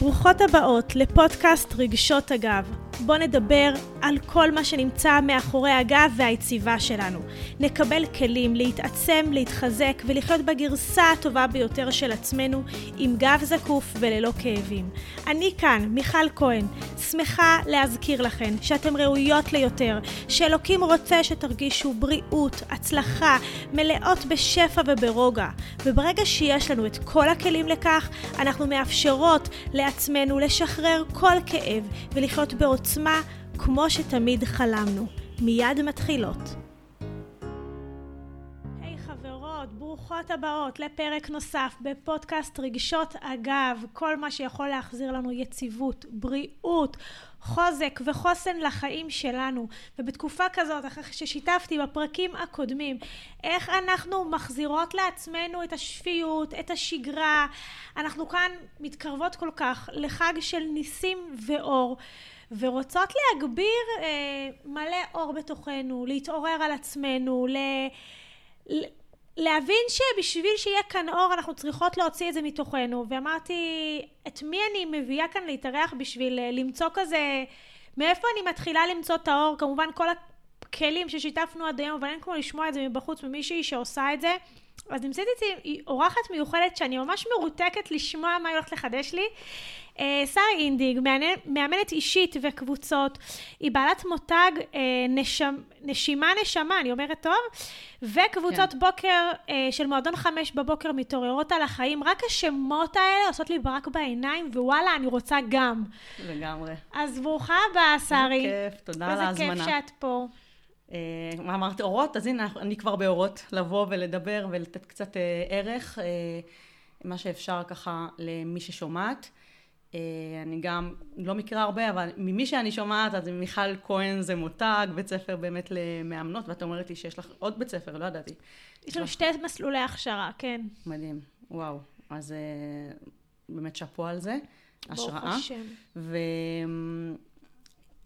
ברוכות הבאות לפודקאסט רגשות הגב. בואו נדבר על כל מה שנמצא מאחורי הגב והיציבה שלנו. נקבל כלים להתעצם, להתחזק ולחיות בגרסה הטובה ביותר של עצמנו, עם גב זקוף וללא כאבים. אני כאן, מיכל כהן, שמחה להזכיר לכן שאתן ראויות ליותר, שאלוקים רוצה שתרגישו בריאות, הצלחה, מלאות בשפע וברוגע. וברגע שיש לנו את כל הכלים לכך, אנחנו מאפשרות לעצמנו לשחרר כל כאב ולחיות בעוצמה כמו שתמיד חלמנו. מיד מתחילות. היי hey, חברות, ברוכות הבאות לפרק נוסף בפודקאסט רגשות אגב, כל מה שיכול להחזיר לנו יציבות, בריאות, חוזק וחוסן לחיים שלנו. ובתקופה כזאת, אחרי ששיתפתי בפרקים הקודמים, איך אנחנו מחזירות לעצמנו את השפיות, את השגרה, אנחנו כאן מתקרבות כל כך לחג של ניסים ואור. ורוצות להגביר אה, מלא אור בתוכנו, להתעורר על עצמנו, ל... להבין שבשביל שיהיה כאן אור אנחנו צריכות להוציא את זה מתוכנו. ואמרתי את מי אני מביאה כאן להתארח בשביל אה, למצוא כזה מאיפה אני מתחילה למצוא את האור? כמובן כל הכלים ששיתפנו עד היום אבל אין כמו לשמוע את זה מבחוץ ממישהי שעושה את זה אז נמצאת איתי אורחת מיוחדת שאני ממש מרותקת לשמוע מה היא הולכת לחדש לי. אה, שרי אינדיג, מאמנת אישית וקבוצות, היא בעלת מותג אה, נשמ, נשימה נשמה, אני אומרת טוב, וקבוצות כן. בוקר אה, של מועדון חמש בבוקר מתעוררות על החיים. רק השמות האלה עושות לי ברק בעיניים, ווואלה, אני רוצה גם. לגמרי. אז ברוכה הבאה, שרי. איזה כיף, תודה על ההזמנה. איזה כיף שאת פה. אה, מה אמרת, אורות? אז הנה, אני כבר באורות, לבוא ולדבר ולתת קצת אה, ערך, אה, מה שאפשר ככה למי ששומעת. אני גם לא מכירה הרבה, אבל ממי שאני שומעת, אז מיכל כהן זה מותג, בית ספר באמת למאמנות, ואת אומרת לי שיש לך עוד בית ספר, לא ידעתי. יש לנו שתי מסלולי הכשרה, כן. מדהים, וואו. אז באמת שאפו על זה, השראה. ברוך השם.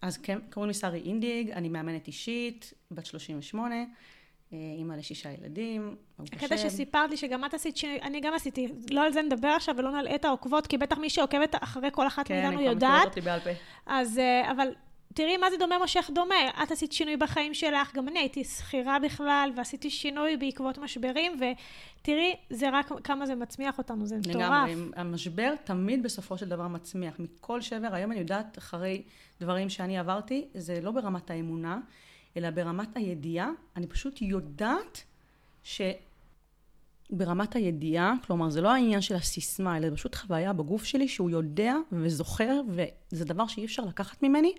אז כן, קוראים לי שרי אינדיג, אני מאמנת אישית, בת 38, אה, אימא לשישה ילדים, ברוך השם. הקטע שסיפרת לי שגם את עשית שינוי, אני גם עשיתי, לא על זה נדבר עכשיו ולא נלאה את העוקבות, כי בטח מי שעוקבת אחרי כל אחת כן, מאיתנו יודעת. כן, אני כבר מכירות אותי בעל פה. אז, אה, אבל תראי מה זה דומה מושך דומה. את עשית שינוי בחיים שלך, גם אני הייתי שכירה בכלל, ועשיתי שינוי בעקבות משברים, ותראי, זה רק כמה זה מצמיח אותנו, זה מטורף. לגמרי, המשבר תמיד בסופו של דבר מצמיח. מכל שבר, היום אני יודעת, אחרי דברים שאני עברתי, זה לא ברמת האמונה, אלא ברמת הידיעה. אני פשוט יודעת ש... ברמת הידיעה, כלומר זה לא העניין של הסיסמה, אלא פשוט חוויה בגוף שלי שהוא יודע וזוכר, וזה דבר שאי אפשר לקחת ממני.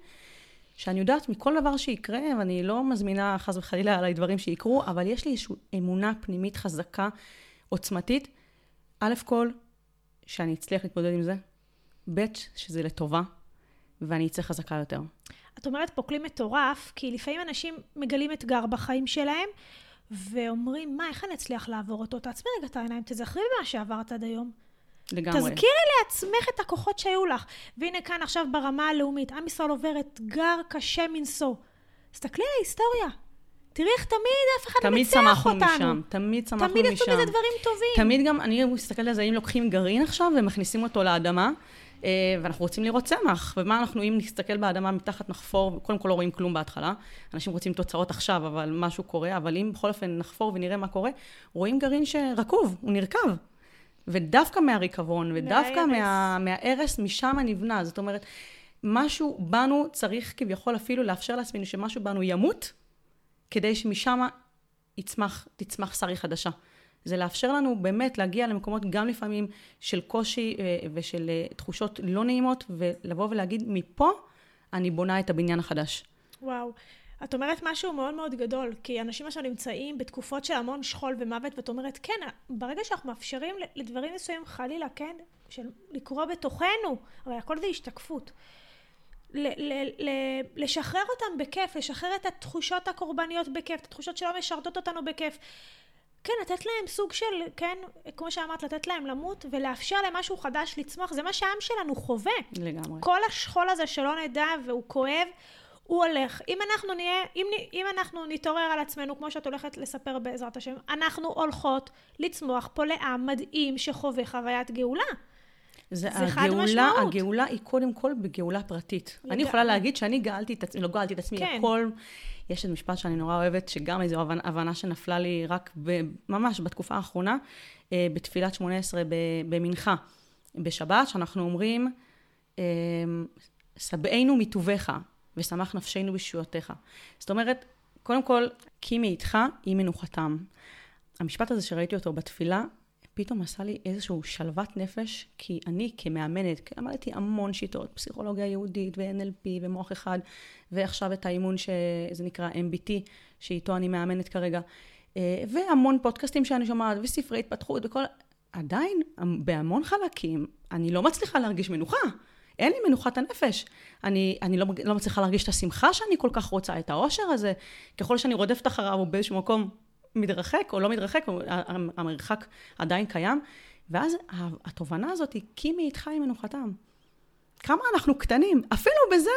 שאני יודעת מכל דבר שיקרה, ואני לא מזמינה חס וחלילה עליי דברים שיקרו, אבל יש לי איזושהי אמונה פנימית חזקה, עוצמתית. א' כל, שאני אצליח להתמודד עם זה, ב', שזה לטובה, ואני אצא חזקה יותר. את אומרת פה כלי מטורף, כי לפעמים אנשים מגלים אתגר בחיים שלהם, ואומרים, מה, איך אני אצליח לעבור אותו? תעצמי רגע את העיניים, תזכרי במה שעברת עד היום. לגמרי. תזכירי לעצמך את הכוחות שהיו לך. והנה כאן עכשיו ברמה הלאומית, עם ישראל עובר אתגר קשה מנשוא. תסתכלי על ההיסטוריה. תראי איך תמיד אף אחד לא מצליח אותנו. תמיד צמחנו משם, תמיד צמחנו תמיד משם. תמיד יצאו מזה דברים טובים. תמיד גם, אני מסתכלת על זה, אם לוקחים גרעין עכשיו ומכניסים אותו לאדמה, אה, ואנחנו רוצים לראות צמח, ומה אנחנו, אם נסתכל באדמה מתחת נחפור, קודם כל לא רואים כלום בהתחלה, אנשים רוצים תוצאות עכשיו, אבל משהו קורה, אבל אם בכל אופן נחפור ונראה מה קורה, רואים גרעין שרקוב, הוא נרקב. ודווקא מהריקבון, ודווקא מה, משם נבנה. זאת אומרת, משהו בנו צריך כביכול אפילו לאפשר לעצמנו שמשהו בנו ימות, כדי שמשם יצמח, תצמח שרי חדשה. זה לאפשר לנו באמת להגיע למקומות גם לפעמים של קושי אה, ושל אה, תחושות לא נעימות, ולבוא ולהגיד, מפה אני בונה את הבניין החדש. וואו. את אומרת משהו מאוד מאוד גדול, כי אנשים עכשיו נמצאים בתקופות של המון שכול ומוות, ואת אומרת, כן, ברגע שאנחנו מאפשרים לדברים מסוימים, חלילה, כן, של לקרוא בתוכנו, הרי הכל זה השתקפות. ל- ל- ל- לשחרר אותם בכיף, לשחרר את התחושות הקורבניות בכיף, את התחושות שלא משרתות אותנו בכיף. כן, לתת להם סוג של, כן, כמו שאמרת, לתת להם למות ולאפשר להם משהו חדש לצמוח, זה מה שהעם שלנו חווה. לגמרי. כל השכול הזה שלא נדע והוא כואב, הוא הולך. אם אנחנו נהיה, אם, אם אנחנו נתעורר על עצמנו, כמו שאת הולכת לספר בעזרת השם, אנחנו הולכות לצמוח פה לעם מדהים שחווה חוויית גאולה. זה, זה חד הגאולה, משמעות. הגאולה היא קודם כל בגאולה פרטית. לגמרי. אני יכולה להגיד שאני גאלתי את עצמי, לא גאלתי את עצמי, כן. הכל... יש איזה משפט שאני נורא אוהבת, שגם איזו הבנה, הבנה שנפלה לי רק ב, ממש בתקופה האחרונה, אה, בתפילת שמונה עשרה במנחה, בשבת, שאנחנו אומרים, שבענו מטובך, ושמח נפשנו בישועתך. זאת אומרת, קודם כל, כי מאיתך היא מנוחתם. המשפט הזה שראיתי אותו בתפילה, פתאום עשה לי איזושהי שלוות נפש, כי אני כמאמנת, כי למדתי המון שיטות, פסיכולוגיה יהודית ו-NLP ומוח אחד, ועכשיו את האימון שזה נקרא MBT, שאיתו אני מאמנת כרגע, אה, והמון פודקאסטים שאני שומעת, וספרי התפתחות וכל... עדיין, בהמון חלקים, אני לא מצליחה להרגיש מנוחה. אין לי מנוחת הנפש. אני, אני לא, לא מצליחה להרגיש את השמחה שאני כל כך רוצה, את האושר הזה. ככל שאני רודפת אחריו, הוא באיזשהו מקום מתרחק או לא מתרחק, המרחק עדיין קיים. ואז התובנה הזאת היא, כי מי איתך עם מנוחתם. כמה אנחנו קטנים, אפילו בזה.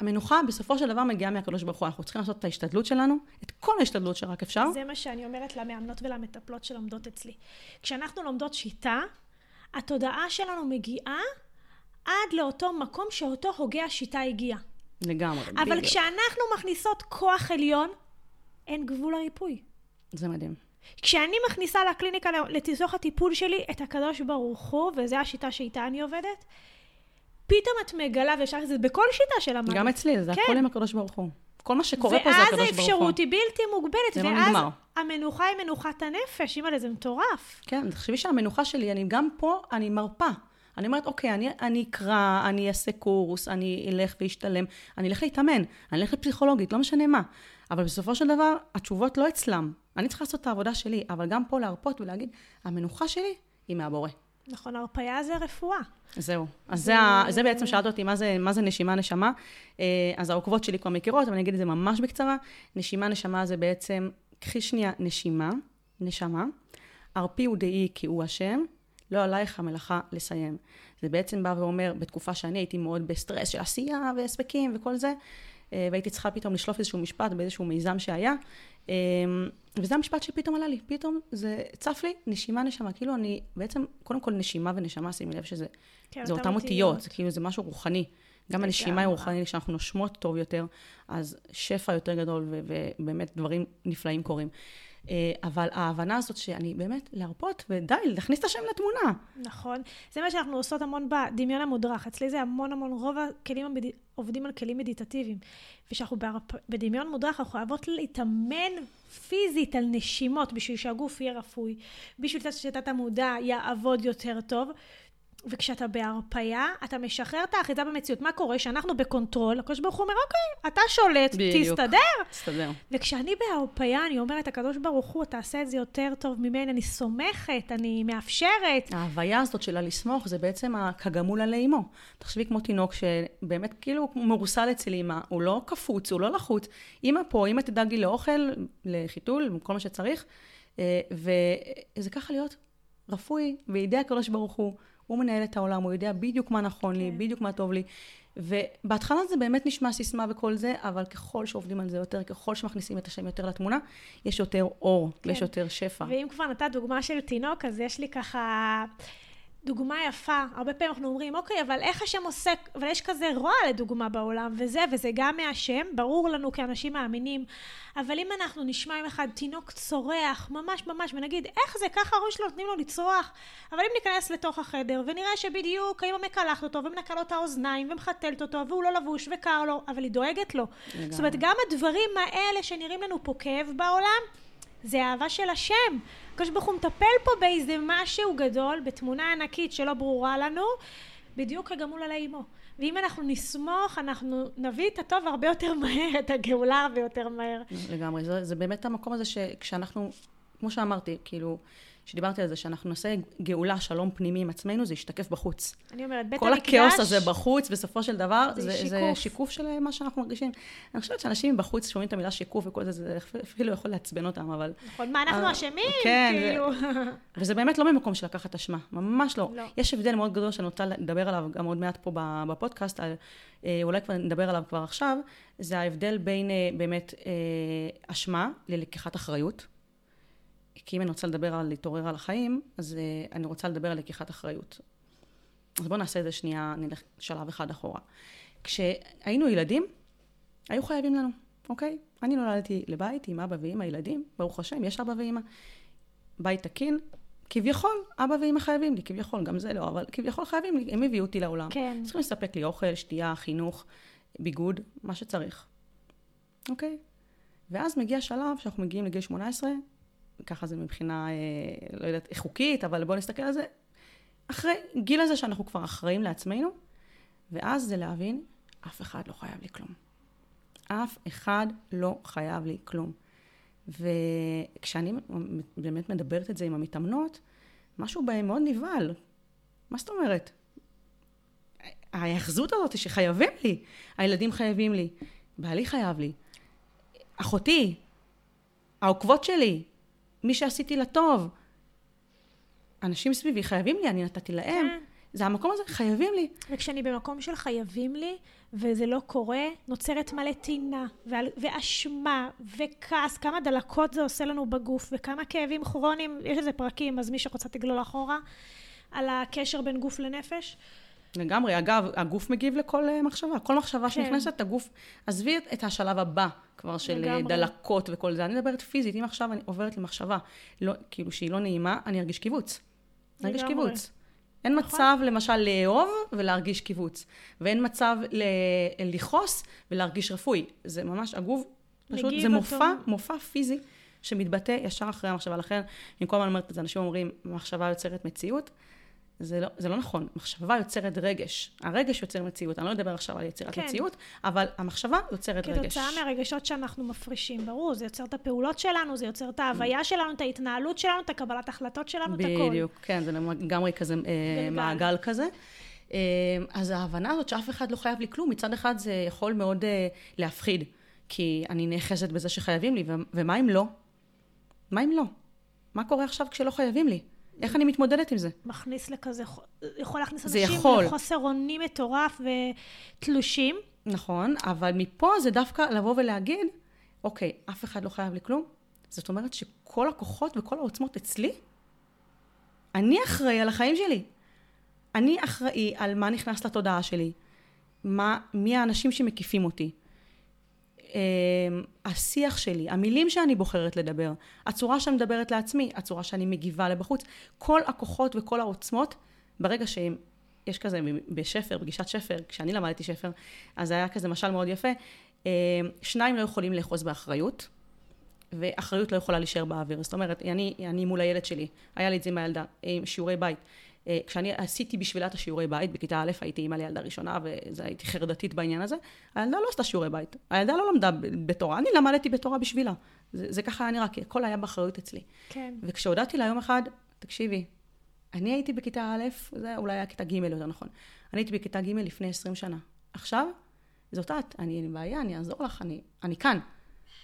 המנוחה בסופו של דבר מגיעה מהקדוש ברוך הוא. אנחנו צריכים לעשות את ההשתדלות שלנו, את כל ההשתדלות שרק אפשר. זה מה שאני אומרת למאמנות ולמטפלות שלומדות אצלי. כשאנחנו לומדות שיטה, התודעה שלנו מגיעה עד לאותו מקום שאותו הוגה השיטה הגיע. לגמרי. אבל בדיוק. כשאנחנו מכניסות כוח עליון, אין גבול לריפוי. זה מדהים. כשאני מכניסה לקליניקה לתצלוח הטיפול שלי את הקדוש ברוך הוא, וזו השיטה שאיתה אני עובדת, פתאום את מגלה, ואפשר לעשות את זה בכל שיטה של המאמין. גם אצלי, זה כן. הכל עם הקדוש ברוך הוא. כל מה שקורה פה זה הקדוש ברוך הוא. ואז האפשרות היא בלתי מוגבלת, לא ואז נגמר. המנוחה היא מנוחת הנפש, אימא'לה, זה מטורף. כן, תחשבי שהמנוחה שלי, אני גם פה, אני מרפה. אני אומרת, אוקיי, אני, אני אקרא, אני אעשה קורס, אני אלך ואשתלם, אני אלך להתאמן, אני אלך לפסיכולוגית, לא משנה מה. אבל בסופו של דבר, התשובות לא אצלם. אני צריכה לעשות את העבודה שלי, אבל גם פה להרפות ולהגיד, המנוחה שלי היא מהבורא. נכון, הרפאיה זה רפואה. זהו. אז זה, ה- זה בעצם שאלת אותי מה זה, מה זה נשימה נשמה. אה, אז העוקבות שלי כבר מכירות, אבל אני אגיד את זה ממש בקצרה. נשימה נשמה זה בעצם, קחי שנייה נשימה, נשמה, הרפי ודעי כי הוא השם, לא עלייך המלאכה לסיים. זה בעצם בא ואומר, בתקופה שאני הייתי מאוד בסטרס של עשייה והספקים וכל זה, אה, והייתי צריכה פתאום לשלוף איזשהו משפט באיזשהו מיזם שהיה, אה, וזה המשפט שפתאום עלה לי, פתאום זה צף לי, נשימה נשמה, כאילו אני, בעצם, קודם כל נשימה ונשמה, שימי לב שזה כן, זה אותם אותיות, זה כאילו זה משהו רוחני. גם הנשימה היא. רוחנית, כשאנחנו נושמות טוב יותר, אז שפע יותר גדול, ובאמת דברים נפלאים קורים. אה, אבל ההבנה הזאת שאני באמת להרפות, ודי, להכניס את השם לתמונה. נכון. זה מה שאנחנו עושות המון בדמיון המודרך. אצלי זה המון המון, רוב הכלים המד... עובדים על כלים מדיטטיביים. וכשאנחנו בהרפ... בדמיון מודרך, אנחנו חייבות להתאמן פיזית על נשימות, בשביל שהגוף יהיה רפוי, בשביל שתת המודע יעבוד יותר טוב. וכשאתה בהרפייה, אתה משחרר את האחיזה במציאות. מה קורה? שאנחנו ב control, הקדוש ברוך הוא אומר, אוקיי, אתה שולט, בדיוק. תסתדר. תסתדר. וכשאני בהרפייה, אני אומרת, הקדוש ברוך הוא, תעשה את זה יותר טוב ממני, אני סומכת, אני מאפשרת. ההוויה הזאת של הלסמוך, זה בעצם הכגמול עלי אמו. תחשבי כמו תינוק שבאמת כאילו מעורסל אצל אימא, הוא לא קפוץ, הוא לא לחוץ. אימא פה, אימא תדאג לי לאוכל, לחיתול, כל מה שצריך. אה, וזה ככה להיות רפוי, בידי הקדוש ברוך הוא. הוא מנהל את העולם, הוא יודע בדיוק מה נכון לי, כן. בדיוק מה טוב לי. ובהתחלה זה באמת נשמע סיסמה וכל זה, אבל ככל שעובדים על זה יותר, ככל שמכניסים את השם יותר לתמונה, יש יותר אור, כן. ויש יותר שפע. ואם כבר נתת דוגמה של תינוק, אז יש לי ככה דוגמה יפה. הרבה פעמים אנחנו אומרים, אוקיי, אבל איך השם עושה, אבל יש כזה רוע לדוגמה בעולם, וזה, וזה גם מהשם, ברור לנו כאנשים מאמינים. אבל אם אנחנו נשמע עם אחד תינוק צורח, ממש ממש, ונגיד, איך זה, ככה ההורים שלו נותנים לו לצרוח. אבל אם ניכנס לתוך החדר, ונראה שבדיוק האמא מקלחת אותו, ומנקה לו את האוזניים, ומחתלת אותו, והוא לא לבוש, וקר לו, אבל היא דואגת לו. זאת אומרת, גם הדברים האלה שנראים לנו פה כאב בעולם, זה אהבה של השם. הקדוש ברוך הוא מטפל פה באיזה משהו גדול, בתמונה ענקית שלא ברורה לנו, בדיוק כגמול על האימו. ואם אנחנו נסמוך, אנחנו נביא את הטוב הרבה יותר מהר, את הגאולה הרבה יותר מהר. לגמרי, זה, זה באמת המקום הזה שכשאנחנו, כמו שאמרתי, כאילו, שדיברתי על זה, שאנחנו נעשה גאולה, שלום פנימי עם עצמנו, זה ישתקף בחוץ. אני אומרת, בית כל המקדש... הכאוס הזה בחוץ, בסופו של דבר, זה זה, שיקוף. זה שיקוף של מה שאנחנו מרגישים. אני חושבת שאנשים בחוץ שומעים את המילה שיקוף וכל זה, זה אפילו יכול לעצבן אותם, אבל... נכון, מה, אנחנו אה, אשמים? כן, כאילו... וזה באמת לא ממקום של לקחת אשמה, ממש לא. לא. יש הבדל מאוד גדול שאני רוצה לדבר עליו גם עוד מעט פה בפודקאסט, על, אה, אולי כבר נדבר עליו כבר עכשיו, זה ההבדל בין אה, באמת אשמה ללקיחת אחריות. כי אם אני רוצה לדבר על להתעורר על החיים, אז אה, אני רוצה לדבר על לקיחת אחריות. אז בואו נעשה את זה שנייה, נלך שלב אחד אחורה. כשהיינו ילדים, היו חייבים לנו, אוקיי? אני נולדתי לבית עם אבא ואמא, ילדים, ברוך השם, יש אבא ואמא. בית תקין, כביכול, אבא ואמא חייבים לי, כביכול, גם זה לא, אבל כביכול חייבים לי, הם הביאו אותי לעולם. כן. צריכים לספק לי אוכל, שתייה, חינוך, ביגוד, מה שצריך. אוקיי? ואז מגיע שלב שאנחנו מגיעים לגיל 18, ככה זה מבחינה, אה, לא יודעת, חוקית, אבל בואו נסתכל על זה, אחרי גיל הזה שאנחנו כבר אחראים לעצמנו, ואז זה להבין, אף אחד לא חייב לי כלום. אף אחד לא חייב לי כלום. וכשאני באמת מדברת את זה עם המתאמנות, משהו בהם מאוד נבהל. מה זאת אומרת? ההאחזות הזאת שחייבים לי, הילדים חייבים לי, בעלי חייב לי, אחותי, העוקבות שלי, מי שעשיתי לטוב, אנשים סביבי חייבים לי, אני נתתי להם. כן. זה המקום הזה, חייבים לי. וכשאני במקום של חייבים לי, וזה לא קורה, נוצרת מלא טינה, ואשמה, וכעס, כמה דלקות זה עושה לנו בגוף, וכמה כאבים כרוניים, יש איזה פרקים, אז מי שרוצה תגלול אחורה, על הקשר בין גוף לנפש. לגמרי. אגב, הגוף מגיב לכל אה, מחשבה. כל מחשבה כן. שנכנסת, הגוף... עזבי את השלב הבא כבר של אה, לגמרי. דלקות וכל זה. אני מדברת פיזית. אם עכשיו אני עוברת למחשבה, לא, כאילו שהיא לא נעימה, אני ארגיש קיבוץ. אני ארגיש קיבוץ. אין נכון. מצב, למשל, לאהוב ולהרגיש קיבוץ. ואין מצב ל- לכעוס ולהרגיש רפואי. זה ממש, הגוף, פשוט, זה מופע, אותו. מופע פיזי שמתבטא ישר אחרי המחשבה. לכן, אני כל הזמן אומרת את זה, אנשים אומרים, מחשבה יוצרת מציאות. זה לא, זה לא נכון. מחשבה יוצרת רגש. הרגש יוצר מציאות. אני לא אדבר עכשיו על יצירת כן. מציאות, אבל המחשבה יוצרת כתוצאה רגש. כתוצאה מהרגשות שאנחנו מפרישים, ברור. זה יוצר את הפעולות שלנו, זה יוצר את ההוויה שלנו, את ההתנהלות שלנו, את הקבלת החלטות שלנו, את הכול. בדיוק, כן, זה לגמרי כזה אה, מעגל כזה. אה, אז ההבנה הזאת שאף אחד לא חייב לי כלום, מצד אחד זה יכול מאוד אה, להפחיד, כי אני נאחזת בזה שחייבים לי, ומה אם לא? מה אם לא? מה קורה עכשיו כשלא חייבים לי? איך אני מתמודדת עם זה? מכניס לכזה, יכול להכניס אנשים יכול. לחוסר אונים מטורף ותלושים. נכון, אבל מפה זה דווקא לבוא ולהגיד, אוקיי, אף אחד לא חייב לי כלום. זאת אומרת שכל הכוחות וכל העוצמות אצלי, אני אחראי על החיים שלי. אני אחראי על מה נכנס לתודעה שלי, מה, מי האנשים שמקיפים אותי, השיח שלי, המילים שאני בוחרת לדבר, הצורה שאני מדברת לעצמי, הצורה שאני מגיבה לבחוץ, כל הכוחות וכל העוצמות, ברגע שהם, יש כזה בשפר, פגישת שפר, כשאני למדתי שפר, אז היה כזה משל מאוד יפה, אמ, שניים לא יכולים לאחוז באחריות, ואחריות לא יכולה להישאר באוויר. זאת אומרת, אני, אני מול הילד שלי, היה לי את זה עם הילדה, עם שיעורי בית. אה, כשאני עשיתי בשבילה את השיעורי בית, בכיתה א' הייתי אימא לילדה ראשונה, והייתי חרדתית בעניין הזה, הילדה לא עשתה שיעורי בית. הילדה לא למדה בתורה, אני למדתי בתורה בשבילה. זה, זה ככה היה נראה, כי הכל היה באחריות אצלי. כן. וכשהודעתי לה יום אחד, תקשיבי, אני הייתי בכיתה א', זה אולי היה כיתה ג' יותר נכון. אני הייתי בכיתה ג' לפני 20 שנה. עכשיו, זאת את, אני אין לי בעיה, אני אעזור לך, אני, אני כאן.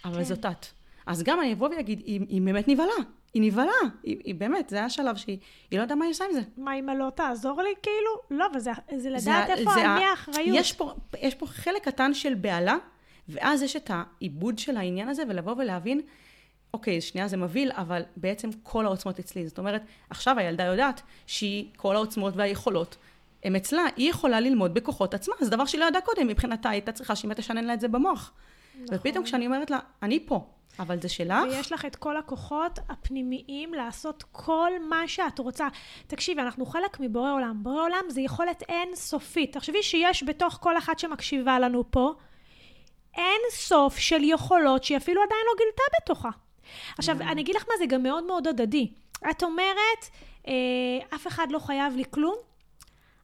אבל כן. זאת את. אז גם אני אבוא ואגיד, היא, היא באמת נבהלה. היא נבהלה, היא, היא באמת, זה היה שלב שהיא לא יודעת מה היא עושה עם זה. מה, אמא לא תעזור לי כאילו? לא, וזה זה לדעת זה, איפה, זה על מי האחריות. יש פה, יש פה חלק קטן של בהלה, ואז יש את העיבוד של העניין הזה, ולבוא ולהבין, אוקיי, שנייה זה מבהיל, אבל בעצם כל העוצמות אצלי. זאת אומרת, עכשיו הילדה יודעת שהיא, כל העוצמות והיכולות הם אצלה, היא יכולה ללמוד בכוחות עצמה, זה דבר שהיא לא ידעה קודם, מבחינתה הייתה צריכה שאמא תשנן לה את זה במוח. נכון. ופתאום כשאני אומרת לה, אני פה, אבל זה שלך. ויש לך את כל הכוחות הפנימיים לעשות כל מה שאת רוצה. תקשיבי, אנחנו חלק מבורא עולם. בורא עולם זה יכולת אינסופית. תחשבי שיש בתוך כל אחת שמקשיבה לנו פה, אין סוף של יכולות שהיא אפילו עדיין לא גילתה בתוכה. עכשיו, אני אגיד לך מה, זה גם מאוד מאוד הדדי. את אומרת, אה, אף אחד לא חייב לי כלום.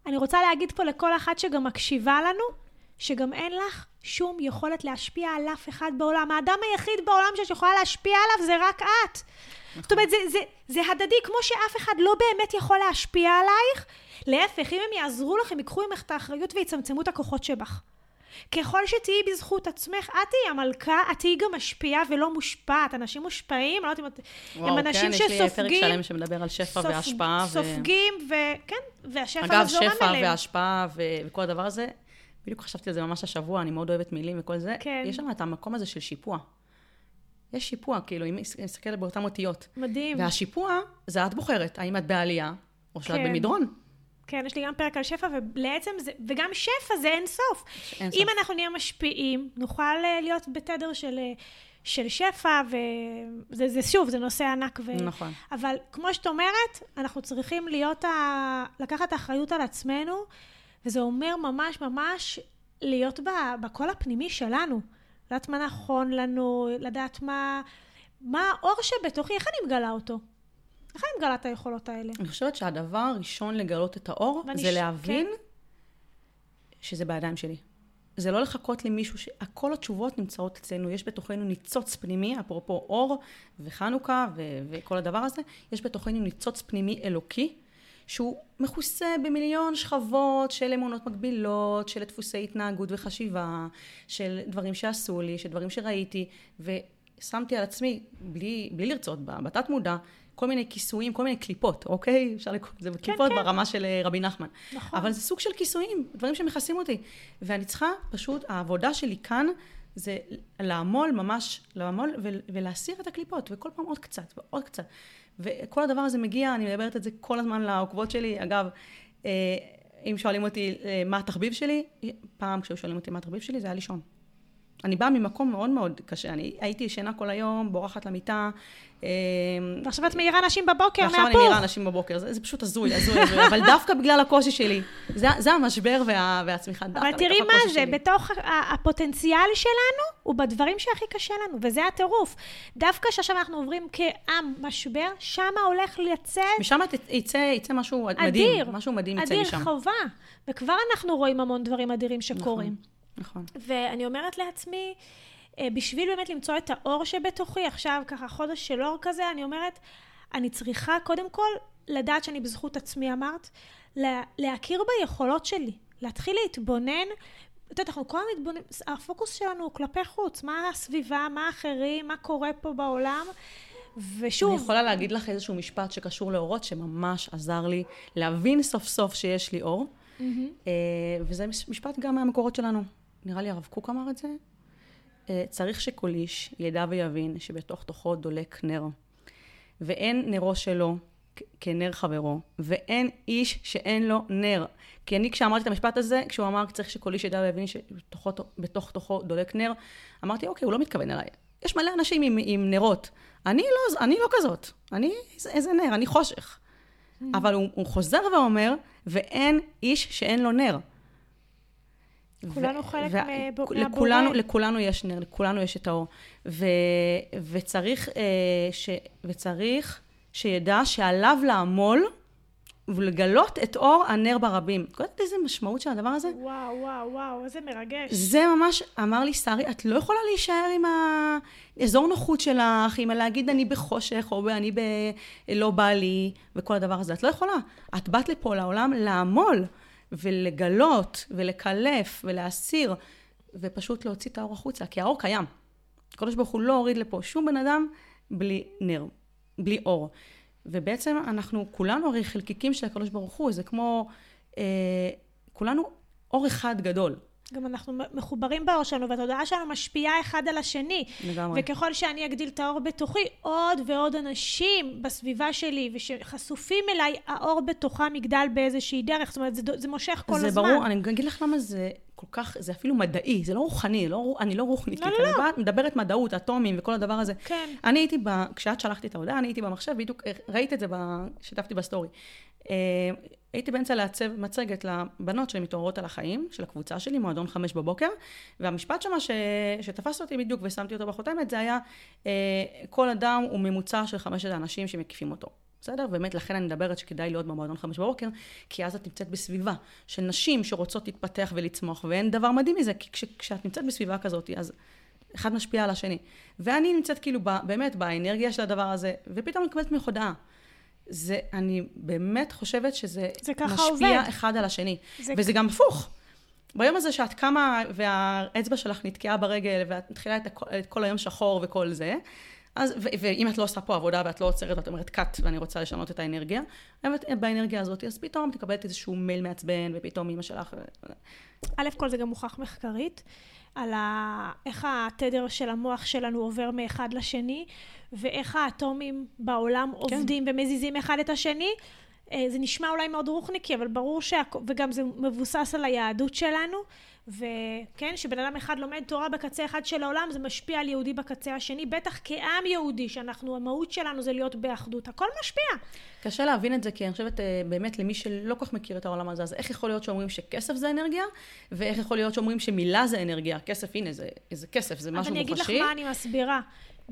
אני רוצה להגיד פה לכל אחת שגם מקשיבה לנו, שגם אין לך שום יכולת להשפיע על אף אחד בעולם. האדם היחיד בעולם שאת יכולה להשפיע עליו זה רק את. נכון. זאת אומרת, זה, זה, זה הדדי, כמו שאף אחד לא באמת יכול להשפיע עלייך. להפך, אם הם יעזרו לך, הם ייקחו ממך את האחריות ויצמצמו את הכוחות שבך. ככל שתהיי בזכות עצמך, את תהיי המלכה, את תהיי גם משפיעה ולא מושפעת. אנשים מושפעים, לא יודעת אם את... הם אנשים כן, שסופגים... וואו, כן, יש לי פרק שלם שמדבר על שפע סופ... והשפעה. סופגים, ו... וכן, והשפע אגב, זורם אליהם. אגב, שפע והשפעה ו... וכל הדבר הזה, בדיוק חשבתי על זה ממש השבוע, אני מאוד אוהבת מילים וכל זה. כן. יש שם את המקום הזה של שיפוע. יש שיפוע, כאילו, אם נסתכל באותן אותיות. מדהים. והשיפוע, זה את בוחרת, האם את בעלייה, או שאת כן. במדרון. כן, יש לי גם פרק על שפע, ולעצם זה, וגם שפע זה אין סוף. אין אם סוף. אנחנו נהיה משפיעים, נוכל אה, להיות בתדר של, אה, של שפע, וזה זה, שוב, זה נושא ענק. ו... נכון. אבל כמו שאת אומרת, אנחנו צריכים להיות, ה... לקחת אחריות על עצמנו, וזה אומר ממש ממש להיות. בקול הפנימי שלנו. לדעת מה נכון לנו, לדעת מה, מה האור שבתוכי, איך אני מגלה אותו? איך אני מגלה את היכולות האלה? אני חושבת שהדבר הראשון לגלות את האור, זה ש- להבין כן. שזה בידיים שלי. זה לא לחכות למישהו, ש... כל התשובות נמצאות אצלנו, יש בתוכנו ניצוץ פנימי, אפרופו אור וחנוכה ו... וכל הדבר הזה, יש בתוכנו ניצוץ פנימי אלוקי, שהוא מכוסה במיליון שכבות של אמונות מגבילות, של דפוסי התנהגות וחשיבה, של דברים שעשו לי, של דברים שראיתי, ושמתי על עצמי, בלי, בלי לרצות, בתת מודע, כל מיני כיסויים, כל מיני קליפות, אוקיי? אפשר לקרוא לזה קליפות כן. ברמה של אה, רבי נחמן. נכון. אבל זה סוג של כיסויים, דברים שמכסים אותי. ואני צריכה פשוט, העבודה שלי כאן זה לעמול ממש, לעמול ולהסיר את הקליפות, וכל פעם עוד קצת ועוד קצת. וכל הדבר הזה מגיע, אני מדברת את זה כל הזמן לעוקבות שלי. אגב, אה, אם שואלים אותי אה, מה התחביב שלי, פעם כשהיו שואלים אותי מה התחביב שלי, זה היה לישון. אני באה ממקום מאוד מאוד קשה. אני הייתי ישנה כל היום, בורחת למיטה. אה, ועכשיו את מעירה נשים בבוקר ועכשיו אני מהפוך. מעירה אנשים בבוקר, זה, זה פשוט הזוי, הזוי, הזוי, אבל דווקא בגלל הקושי שלי, זה, זה המשבר וה, והצמיחה, דווקא אבל תראי מה זה, שלי. בתוך הפוטנציאל שלנו, הוא בדברים שהכי קשה לנו, וזה הטירוף. דווקא שעכשיו אנחנו עוברים כעם משבר, שמה הולך לצאת משם יצא, יצא משהו מדהים, אדיר. משהו מדהים יצא אדיר, משם. חובה. וכבר אנחנו רואים המון דברים אדירים שקורים. נכון. ואני אומרת לעצמי, אה, בשביל באמת למצוא את האור שבתוכי, עכשיו ככה חודש של אור כזה, אני אומרת, אני צריכה קודם כל לדעת שאני בזכות עצמי, אמרת, לה, להכיר ביכולות שלי, להתחיל להתבונן. את יודעת, אנחנו כל הזמן מתבוננים, הפוקוס שלנו הוא כלפי חוץ, מה הסביבה, מה האחרים, מה קורה פה בעולם. ושוב, אני יכולה להגיד לך איזשהו משפט שקשור לאורות, שממש עזר לי להבין סוף סוף שיש לי אור. אה, וזה מש- משפט גם מהמקורות שלנו. נראה לי הרב קוק אמר את זה. אה, צריך שכל איש ידע ויבין שבתוך תוכו דולק נר. ואין נרו שלו כנר חברו, ואין איש שאין לו נר. כי אני כשאמרתי את המשפט הזה, כשהוא אמר צריך שכל איש ידע ויבין שבתוך תוכו דולק נר, אמרתי אוקיי, הוא לא מתכוון אליי. יש מלא אנשים עם, עם נרות. אני לא, אני לא כזאת. אני, איזה, איזה נר, אני חושך. אבל הוא, הוא חוזר ואומר, ואין איש שאין לו נר. כולנו חלק לכולנו, מהבורא. לכולנו יש נר, לכולנו יש את האור. ו, וצריך, אה, ש, וצריך שידע שעליו לעמול ולגלות את אור הנר ברבים. את יודעת איזה משמעות של הדבר הזה? וואו, וואו, וואו, איזה מרגש. זה ממש, אמר לי שרי, את לא יכולה להישאר עם האזור נוחות שלך, עם הלהגיד אני בחושך, או אני ב... לא בא לי, וכל הדבר הזה. את לא יכולה. את באת לפה לעולם לעמול, ולגלות, ולקלף, ולהסיר, ופשוט להוציא את האור החוצה, כי האור קיים. הקדוש ברוך הוא לא הוריד לפה שום בן אדם בלי נר, בלי אור. ובעצם אנחנו כולנו הרי חלקיקים של הקדוש ברוך הוא, זה כמו, אה, כולנו אור אחד גדול. גם אנחנו מחוברים באור שלנו, והתודעה שלנו משפיעה אחד על השני. לגמרי. וככל שאני אגדיל את האור בתוכי, עוד ועוד אנשים בסביבה שלי, ושחשופים אליי, האור בתוכם יגדל באיזושהי דרך. זאת אומרת, זה, זה מושך כל זה הזמן. ברור, אני אגיד לך למה זה כל כך, זה אפילו מדעי, זה לא רוחני, לא, אני לא רוחנית. לא, לא, אני לא. באה, מדברת מדעות, אטומים וכל הדבר הזה. כן. אני הייתי, ב, כשאת שלחתי את ההודעה, אני הייתי במחשב, בדיוק אה, ראית את זה, ב, שיתפתי בסטורי. הייתי באמצע לעצב מצגת לבנות שמתעוררות על החיים, של הקבוצה שלי, מועדון חמש בבוקר, והמשפט שמה ש, שתפס אותי בדיוק ושמתי אותו בחותמת, זה היה, אה, כל אדם הוא ממוצע של חמשת האנשים שמקיפים אותו. בסדר? באמת, לכן אני מדברת שכדאי להיות במועדון חמש בבוקר, כי אז את נמצאת בסביבה של נשים שרוצות להתפתח ולצמוח, ואין דבר מדהים מזה, כי כש, כשאת נמצאת בסביבה כזאת, אז אחד משפיע על השני. ואני נמצאת כאילו ב, באמת באנרגיה של הדבר הזה, ופתאום אני מקבלת ממך הודעה. זה, אני באמת חושבת שזה זה משפיע עובד. אחד על השני. זה זה וזה גם הפוך. ביום הזה שאת קמה והאצבע שלך נתקעה ברגל ואת מתחילה את, הכל, את כל היום שחור וכל זה, אז, ו, ואם את לא עושה פה עבודה ואת לא עוצרת ואת אומרת קאט ואני רוצה לשנות את האנרגיה, באנרגיה הזאת, אז פתאום את מקבלת איזשהו מייל מעצבן ופתאום אימא שלך... א' כל זה גם מוכח מחקרית, על ה... איך התדר של המוח שלנו עובר מאחד לשני, ואיך האטומים בעולם כן. עובדים ומזיזים אחד את השני. אה, זה נשמע אולי מאוד רוחניקי, אבל ברור שה... וגם זה מבוסס על היהדות שלנו, וכן, שבן אדם אחד לומד תורה בקצה אחד של העולם, זה משפיע על יהודי בקצה השני, בטח כעם יהודי, שאנחנו, המהות שלנו זה להיות באחדות, הכל משפיע. קשה להבין את זה, כי אני חושבת אה, באמת למי שלא כל כך מכיר את העולם הזה, אז איך יכול להיות שאומרים שכסף זה אנרגיה, ואיך יכול להיות שאומרים שמילה זה אנרגיה? כסף, הנה, זה, זה כסף, זה משהו מוחשי. אז אני אגיד לך מה אני מסבירה.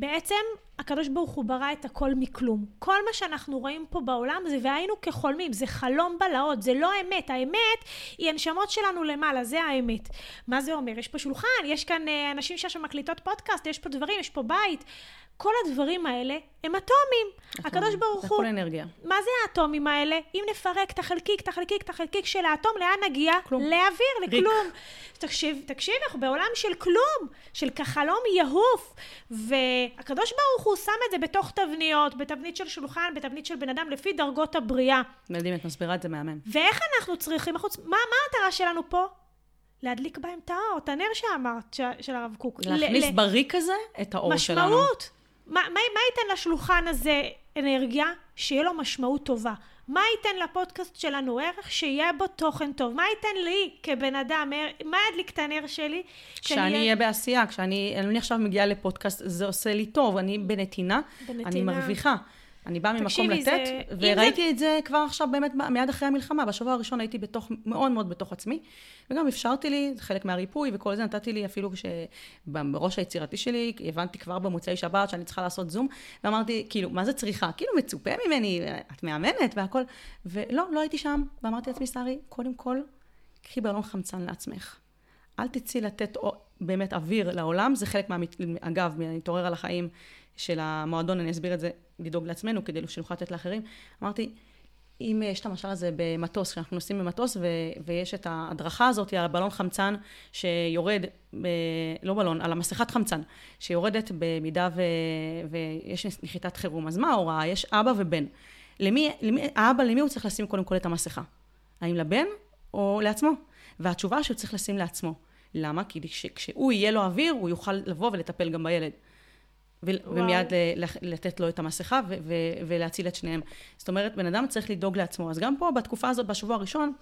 בעצם הקדוש ברוך הוא ברא את הכל מכלום. כל מה שאנחנו רואים פה בעולם זה והיינו כחולמים, זה חלום בלהות, זה לא אמת. האמת היא הנשמות שלנו למעלה, זה האמת. מה זה אומר? יש פה שולחן, יש כאן אה, אנשים שעכשיו מקליטות פודקאסט, יש פה דברים, יש פה בית. כל הדברים האלה הם אטומים. נכון, הקדוש ברוך הוא... זה הכל אנרגיה. מה זה האטומים האלה? אם נפרק את החלקיק, את החלקיק, את החלקיק של האטום, לאן נגיע? כלום. לאוויר, לכלום. ריק. תקשיב, תקשיב, אנחנו בעולם של כלום, של כחלום יהוף. והקדוש ברוך הוא שם את זה בתוך תבניות, בתבנית של שולחן, בתבנית של בן אדם, לפי דרגות הבריאה. מדהים, את מסבירה את זה מהמם. ואיך אנחנו צריכים, החוץ, מה, מה המטרה שלנו פה? להדליק בהם את האור, את הנר שאמרת, של הרב קוק. להכניס ל- בריק הזה את האור משמעות. שלנו. משמעות. מה, מה, מה ייתן לשולחן הזה אנרגיה? שיהיה לו משמעות טובה. מה ייתן לפודקאסט שלנו ערך? שיהיה בו תוכן טוב. מה ייתן לי כבן אדם, מה ידליק את הנר שלי? כשאני אהיה בעשייה, כשאני אני עכשיו מגיעה לפודקאסט, זה עושה לי טוב, אני בנתינה, בנתינה. אני מרוויחה. אני באה ממקום לתת, זה, וראיתי זה... את זה כבר עכשיו באמת מיד אחרי המלחמה. בשבוע הראשון הייתי בתוך, מאוד מאוד בתוך עצמי, וגם אפשרתי לי, זה חלק מהריפוי וכל זה, נתתי לי אפילו שבראש היצירתי שלי, הבנתי כבר במוצאי שבת שאני צריכה לעשות זום, ואמרתי, כאילו, מה זה צריכה? כאילו, מצופה ממני, את מאמנת והכל, ולא, לא הייתי שם, ואמרתי לעצמי, שרי, קודם כל, קחי בלון חמצן לעצמך. אל תצאי לתת באמת אוויר לעולם, זה חלק מה... אגב, מלהתעורר על החיים של המועדון, אני אסביר את זה, לדאוג לעצמנו כדי שנוכל לתת לאחרים. אמרתי, אם יש את המשל הזה במטוס, כשאנחנו נוסעים במטוס ו- ויש את ההדרכה הזאת על הבלון חמצן שיורד, ב- לא בלון, על המסכת חמצן, שיורדת במידה ו- ויש נחיתת חירום. אז מה ההוראה? יש אבא ובן. למי, למי, האבא, למי הוא צריך לשים קודם כל את המסכה? האם לבן או לעצמו? והתשובה שהוא צריך לשים לעצמו. למה? כי כשהוא יהיה לו אוויר, הוא יוכל לבוא ולטפל גם בילד. ומיד לתת לו את המסכה ו- ו- ולהציל את שניהם. זאת אומרת, בן אדם צריך לדאוג לעצמו. אז גם פה, בתקופה הזאת, בשבוע הראשון,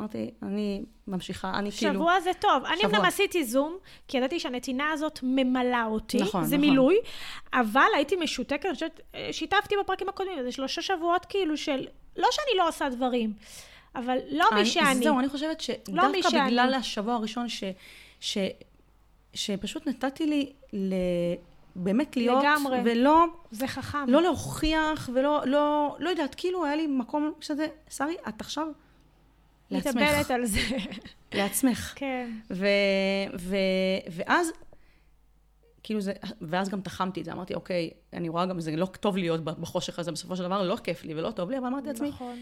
אמרתי, אני ממשיכה, אני שבוע כאילו... שבוע זה טוב. אני אמנם עשיתי זום, כי ידעתי שהנתינה הזאת ממלאה אותי. נכון, זה נכון. מילוי, אבל הייתי משותקת, אני חושבת, שיתפתי בפרקים הקודמים, זה שלושה שבועות כאילו של... לא שאני לא עושה דברים, אבל לא אני, מי שאני. זהו, אני חושבת שדווקא לא בגלל השבוע הראשון, ש, ש, שפשוט נתתי לי ל... באמת להיות, לגמרי. ולא... זה חכם. לא להוכיח, ולא, לא, לא יודעת, כאילו היה לי מקום שזה, שרי, את עכשיו לעצמך. מתאבלת על זה. לעצמך. כן. ו, ו, ואז, כאילו זה, ואז גם תחמתי את זה, אמרתי, אוקיי, אני רואה גם, זה לא טוב להיות בחושך הזה, בסופו של דבר, לא כיף לי ולא טוב לי, אבל אמרתי לעצמי, נכון.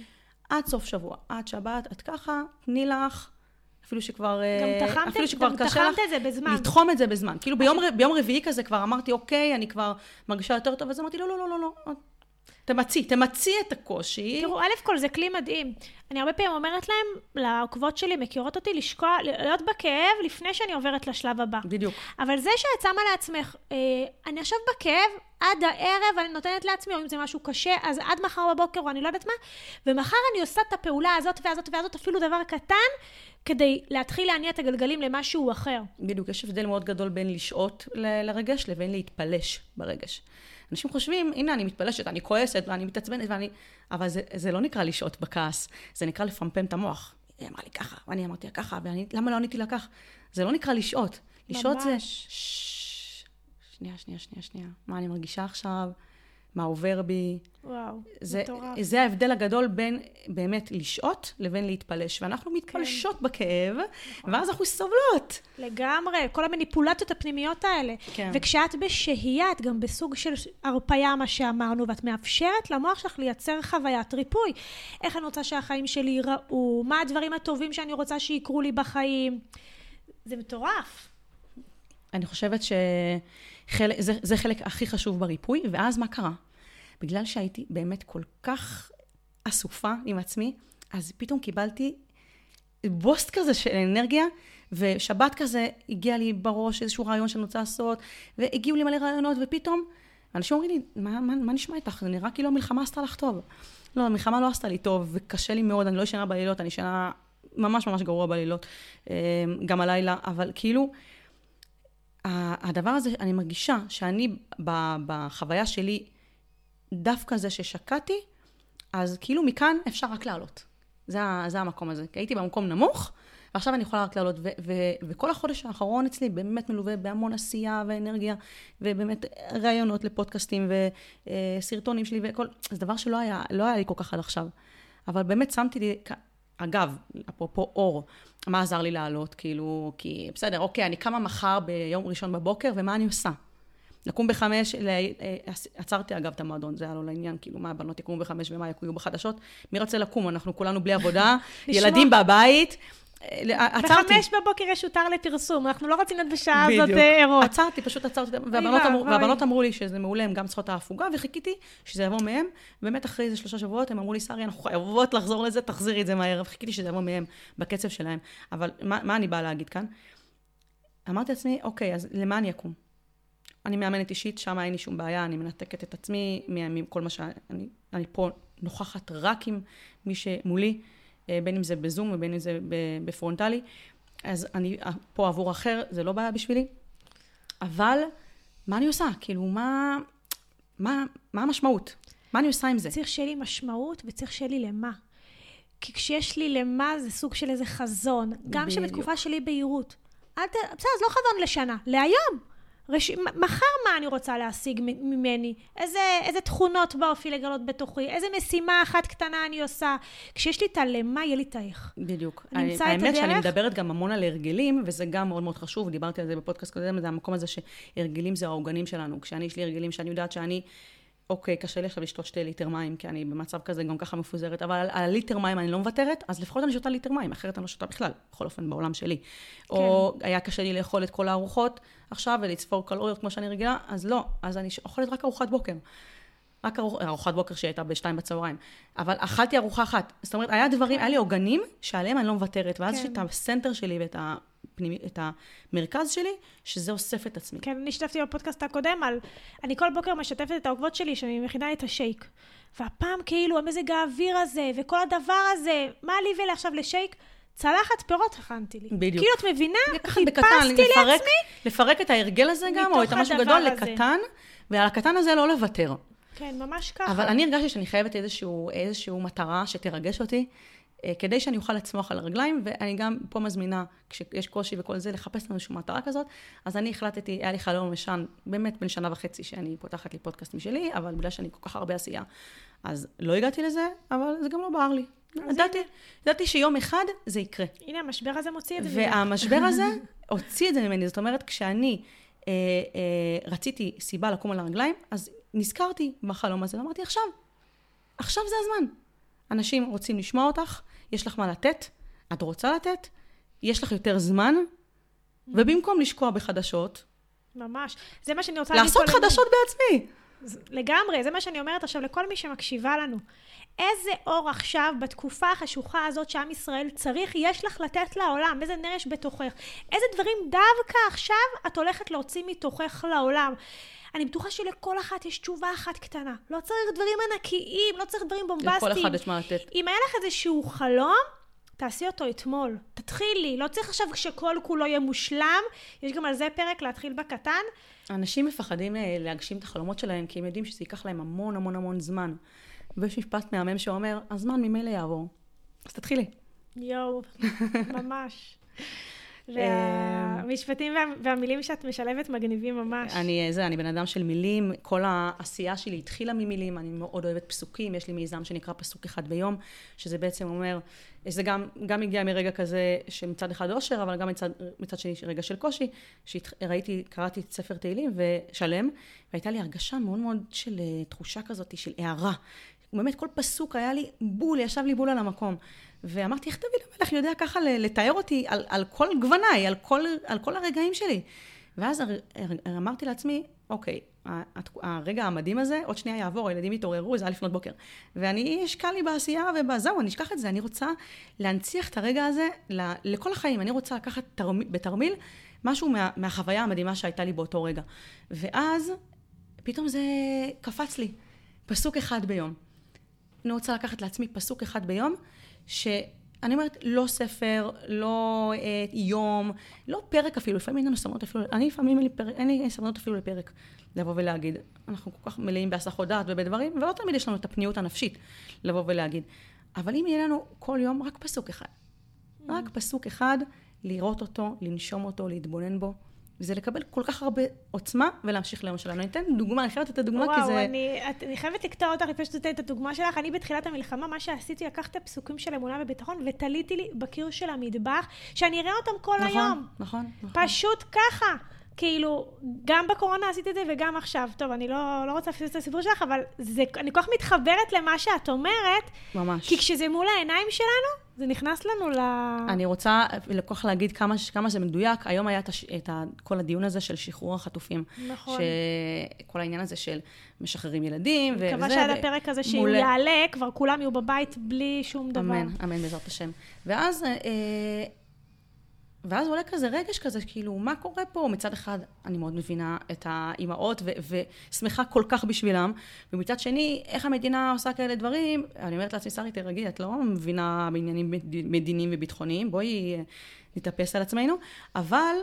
עד סוף שבוע, עד שבת, את ככה, תני לך. אפילו שכבר, גם תחמת, אה, אפילו שכבר גם קשה לך, את זה בזמן. לתחום את זה בזמן. כאילו ביום, ביום רביעי כזה כבר אמרתי, אוקיי, אני כבר מרגישה יותר טוב, אז אמרתי, לא, לא, לא, לא, לא. תמצי, תמצי את הקושי. תראו, א' כל זה כלי מדהים. אני הרבה פעמים אומרת להם, לעוקבות שלי, מכירות אותי, לשקוע, להיות בכאב לפני שאני עוברת לשלב הבא. בדיוק. אבל זה שאת שמה לעצמך, אה, אני עכשיו בכאב, עד הערב אני נותנת לעצמי, או אם זה משהו קשה, אז עד מחר בבוקר, או אני לא יודעת מה, ומחר אני עושה את הפעולה הזאת והזאת והזאת, אפילו דבר קטן, כדי להתחיל להניע את הגלגלים למשהו אחר. בדיוק, יש הבדל מאוד גדול בין לשהות ל- לרגש לבין להתפלש ברגש. אנשים חושבים, הנה, אני מתפלשת, אני כועסת ואני מתעצבנת ואני... אבל זה, זה לא נקרא לשהות בכעס, זה נקרא לפמפם את המוח. היא אמרה לי ככה, ואני אמרתי לה ככה, ולמה לא עניתי לה כך? זה לא נקרא לשהות. לשהות זה... שנייה, שנייה, שנייה, שנייה. מה אני מרגישה עכשיו? מה עובר בי. וואו, זה, מטורף. זה ההבדל הגדול בין באמת לשהות לבין להתפלש. ואנחנו מתפלשות כן. בכאב, נכון. ואז אנחנו סובלות. לגמרי, כל המניפולציות הפנימיות האלה. כן. וכשאת בשהייה, את גם בסוג של הרפאיה, מה שאמרנו, ואת מאפשרת למוח שלך לייצר חוויית ריפוי. איך אני רוצה שהחיים שלי ייראו, מה הדברים הטובים שאני רוצה שיקרו לי בחיים. זה מטורף. אני חושבת שזה חלק הכי חשוב בריפוי, ואז מה קרה? בגלל שהייתי באמת כל כך אסופה עם עצמי, אז פתאום קיבלתי בוסט כזה של אנרגיה, ושבת כזה הגיע לי בראש איזשהו רעיון שאני רוצה לעשות, והגיעו לי מלא רעיונות, ופתאום אנשים אומרים לי, מה, מה, מה נשמע איתך? זה נראה כאילו המלחמה עשתה לך טוב. לא, המלחמה לא עשתה לי טוב, וקשה לי מאוד, אני לא ישנה בלילות, אני ישנה ממש ממש גרוע בלילות, אמ, גם הלילה, אבל כאילו, הדבר הזה, אני מרגישה שאני, בחוויה שלי, דווקא זה ששקעתי, אז כאילו מכאן אפשר רק לעלות. זה, זה המקום הזה. הייתי במקום נמוך, ועכשיו אני יכולה רק לעלות. ו- ו- וכל החודש האחרון אצלי באמת מלווה בהמון עשייה ואנרגיה, ובאמת ראיונות לפודקאסטים וסרטונים שלי וכל... זה דבר שלא היה, לא היה לי כל כך עד עכשיו. אבל באמת שמתי לי, אגב, אפרופו אור, מה עזר לי לעלות? כאילו, כי בסדר, אוקיי, אני קמה מחר ביום ראשון בבוקר, ומה אני עושה? לקום בחמש, אה, עצרתי אגב את המועדון, זה היה לא לעניין, כאילו, מה הבנות יקומו בחמש ומה יקומו בחדשות? מי רוצה לקום? אנחנו כולנו בלי עבודה, ילדים בבית. אה, עצרתי. בחמש בבוקר יש הותר לפרסום, אנחנו לא רוצים להיות בשעה הזאת אה, ערות. עצרתי, פשוט עצרתי, והבנות, אמרו, והבנות אמרו לי שזה מעולה, הן גם צריכות ההפוגה, וחיכיתי שזה יבוא מהם. באמת אחרי איזה שלושה שבועות, הם אמרו לי, שרי, אנחנו חייבות לחזור לזה, תחזירי את זה מהר. וחיכיתי שזה יבוא מהם, בקצב שלהם. אבל מה, מה אני באה להגיד כאן? אמרתי לעצמי, אוקיי, אז למה אני אקום? אני מאמנת אישית, שם אין לי שום בעיה, אני מנתקת את עצמי מכל מה שאני... אני פה נוכחת רק עם מי שמולי. אה, בין אם זה בזום ובין אם זה בפרונטלי. אז אני פה עבור אחר, זה לא בעיה בשבילי. אבל מה אני עושה? כאילו, מה, מה, מה המשמעות? מה אני עושה עם זה? צריך שיהיה לי משמעות וצריך שיהיה לי למה. כי כשיש לי למה זה סוג של איזה חזון. גם שבתקופה שלי בהירות. בסדר, אז לא חזון לשנה, להיום. רש... מחר מה אני רוצה להשיג ממני, איזה, איזה תכונות באופי לגלות בתוכי, איזה משימה אחת קטנה אני עושה. כשיש לי את הלמה, יהיה לי את האיך. בדיוק. אני אמצא את הדרך. האמת שאני מדברת גם המון על הרגלים, וזה גם מאוד מאוד חשוב, דיברתי על זה בפודקאסט קודם, זה המקום הזה שהרגלים זה העוגנים שלנו. כשאני, יש לי הרגלים שאני יודעת שאני... אוקיי, קשה לי עכשיו לשתות שתי ליטר מים, כי אני במצב כזה גם ככה מפוזרת, אבל על, על ליטר מים אני לא מוותרת, אז לפחות אני שותה ליטר מים, אחרת אני לא שותה בכלל, בכל אופן בעולם שלי. כן. או היה קשה לי לאכול את כל הארוחות עכשיו ולספור קלוריות כמו שאני רגילה, אז לא, אז אני אוכלת רק ארוחת בוקר. רק ארוח, ארוחת בוקר שהייתה בשתיים בצהריים. אבל אכלתי ארוחה אחת. זאת אומרת, היה דברים, היה לי עוגנים שעליהם אני לא מוותרת. ואז יש כן. את ה center שלי ואת הפנימי, את המרכז שלי, שזה אוסף את עצמי. כן, אני השתתפתי בפודקאסט הקודם על... אני כל בוקר משתפת את העוקבות שלי שאני מכינה את השייק. והפעם כאילו המזג האוויר הזה, וכל הדבר הזה, מה לי ולעכשיו לשייק? צלחת פירות הכנתי לי. בדיוק. כאילו, את מבינה? חיפשתי לעצמי. לפרק את ההרגל הזה גם, או את המשהו גדול לקטן, ועל הקטן הזה לא לוותר. כן, ממש ככה. אבל אני הרגשתי שאני חייבת איזשהו, איזשהו מטרה שתרגש אותי, כדי שאני אוכל לצמוח על הרגליים, ואני גם פה מזמינה, כשיש קושי וכל זה, לחפש לנו איזושהי מטרה כזאת. אז אני החלטתי, היה לי חלום משן, באמת בן שנה וחצי, שאני פותחת לי פודקאסט משלי, אבל בגלל שאני כל כך הרבה עשייה, אז לא הגעתי לזה, אבל זה גם לא בער לי. ידעתי, ידעתי שיום אחד זה יקרה. הנה, המשבר הזה מוציא את זה. והמשבר הזה הוציא את זה ממני. זאת אומרת, כשאני אה, אה, רציתי סיבה לקום על הרגליים, אז נזכרתי בחלום הזה, ואמרתי, עכשיו, עכשיו זה הזמן. אנשים רוצים לשמוע אותך, יש לך מה לתת, את רוצה לתת, יש לך יותר זמן, ובמקום לשקוע בחדשות... ממש. זה מה שאני רוצה להגיד... לעשות חדשות בעצמי. לגמרי, זה מה שאני אומרת עכשיו לכל מי שמקשיבה לנו. איזה אור עכשיו, בתקופה החשוכה הזאת שעם ישראל צריך, יש לך לתת לעולם? איזה נר יש בתוכך? איזה דברים דווקא עכשיו את הולכת להוציא מתוכך לעולם? אני בטוחה שלכל אחת יש תשובה אחת קטנה. לא צריך דברים ענקיים, לא צריך דברים בומבסטיים. לכל אחד יש מה לתת. אם היה לך איזשהו חלום, תעשי אותו אתמול. תתחילי. לא צריך עכשיו שכל כולו יהיה מושלם. יש גם על זה פרק, להתחיל בקטן. אנשים מפחדים אה, להגשים את החלומות שלהם, כי הם יודעים שזה ייקח להם המון המון המון זמן. ויש משפט מהמם שאומר, הזמן ממילא יעבור. אז תתחילי. יואו, ממש. והמשפטים וה, והמילים שאת משלבת מגניבים ממש. אני זה, אני בן אדם של מילים, כל העשייה שלי התחילה ממילים, אני מאוד אוהבת פסוקים, יש לי מיזם שנקרא פסוק אחד ביום, שזה בעצם אומר, זה גם, גם הגיע מרגע כזה שמצד אחד אושר, אבל גם מצד, מצד שני רגע של קושי, שראיתי, קראתי את ספר תהילים ושלם, והייתה לי הרגשה מאוד מאוד של אה, תחושה כזאת, של הערה. באמת כל פסוק היה לי בול, ישב לי בול על המקום. ואמרתי, איך דוד המלך יודע ככה לתאר אותי על, על כל גווניי, על כל, על כל הרגעים שלי? ואז אמרתי לעצמי, אוקיי, הרגע המדהים הזה, עוד שנייה יעבור, הילדים יתעוררו, זה היה לפנות בוקר. ואני אשקע לי בעשייה ובזהו, אני אשכח את זה. אני רוצה להנציח את הרגע הזה לכל החיים. אני רוצה לקחת תרמיל, בתרמיל משהו מה, מהחוויה המדהימה שהייתה לי באותו רגע. ואז פתאום זה קפץ לי. פסוק אחד ביום. אני רוצה לקחת לעצמי פסוק אחד ביום, שאני אומרת, לא ספר, לא אה, יום, לא פרק אפילו, לפעמים אין לנו סבלנות אפילו, אני לפעמים אין לי סבלנות אפילו לפרק, לבוא ולהגיד. אנחנו כל כך מלאים בהסחות דעת ובדברים, ולא תמיד יש לנו את הפניות הנפשית לבוא ולהגיד. אבל אם יהיה לנו כל יום רק פסוק אחד, רק. פסוק אחד, לראות אותו, לנשום אותו, להתבונן בו, וזה לקבל כל כך הרבה עוצמה ולהמשיך ליום שלנו. אני אתן דוגמה, אני חייבת לתת דוגמה וואו, כי זה... וואו, אני, אני חייבת לקטוע אותך לפני שתתן את הדוגמה שלך. אני בתחילת המלחמה, מה שעשיתי, לקחתי פסוקים של אמונה וביטחון ותליתי לי בקיר של המטבח, שאני אראה אותם כל נכון, היום. נכון, נכון. פשוט ככה. כאילו, גם בקורונה עשיתי את זה וגם עכשיו. טוב, אני לא, לא רוצה לפספס את הסיפור שלך, אבל זה, אני כל כך מתחברת למה שאת אומרת. ממש. כי כשזה מול העיניים שלנו, זה נכנס לנו ל... אני רוצה לקוח להגיד כמה, כמה זה מדויק. היום היה את, הש, את ה, כל הדיון הזה של שחרור החטופים. נכון. שכל העניין הזה של משחררים ילדים וזה. מקווה שעד הפרק הזה שהוא מול... יעלה, כבר כולם יהיו בבית בלי שום דבר. אמן, אמן בעזרת השם. ואז... אה, ואז עולה כזה רגש כזה, כאילו, מה קורה פה? מצד אחד, אני מאוד מבינה את האימהות ו- ושמחה כל כך בשבילם, ומצד שני, איך המדינה עושה כאלה דברים? אני אומרת לעצמי, שרי, תירגעי, את לא מבינה בעניינים מדיניים וביטחוניים, בואי אה, נתאפס על עצמנו, אבל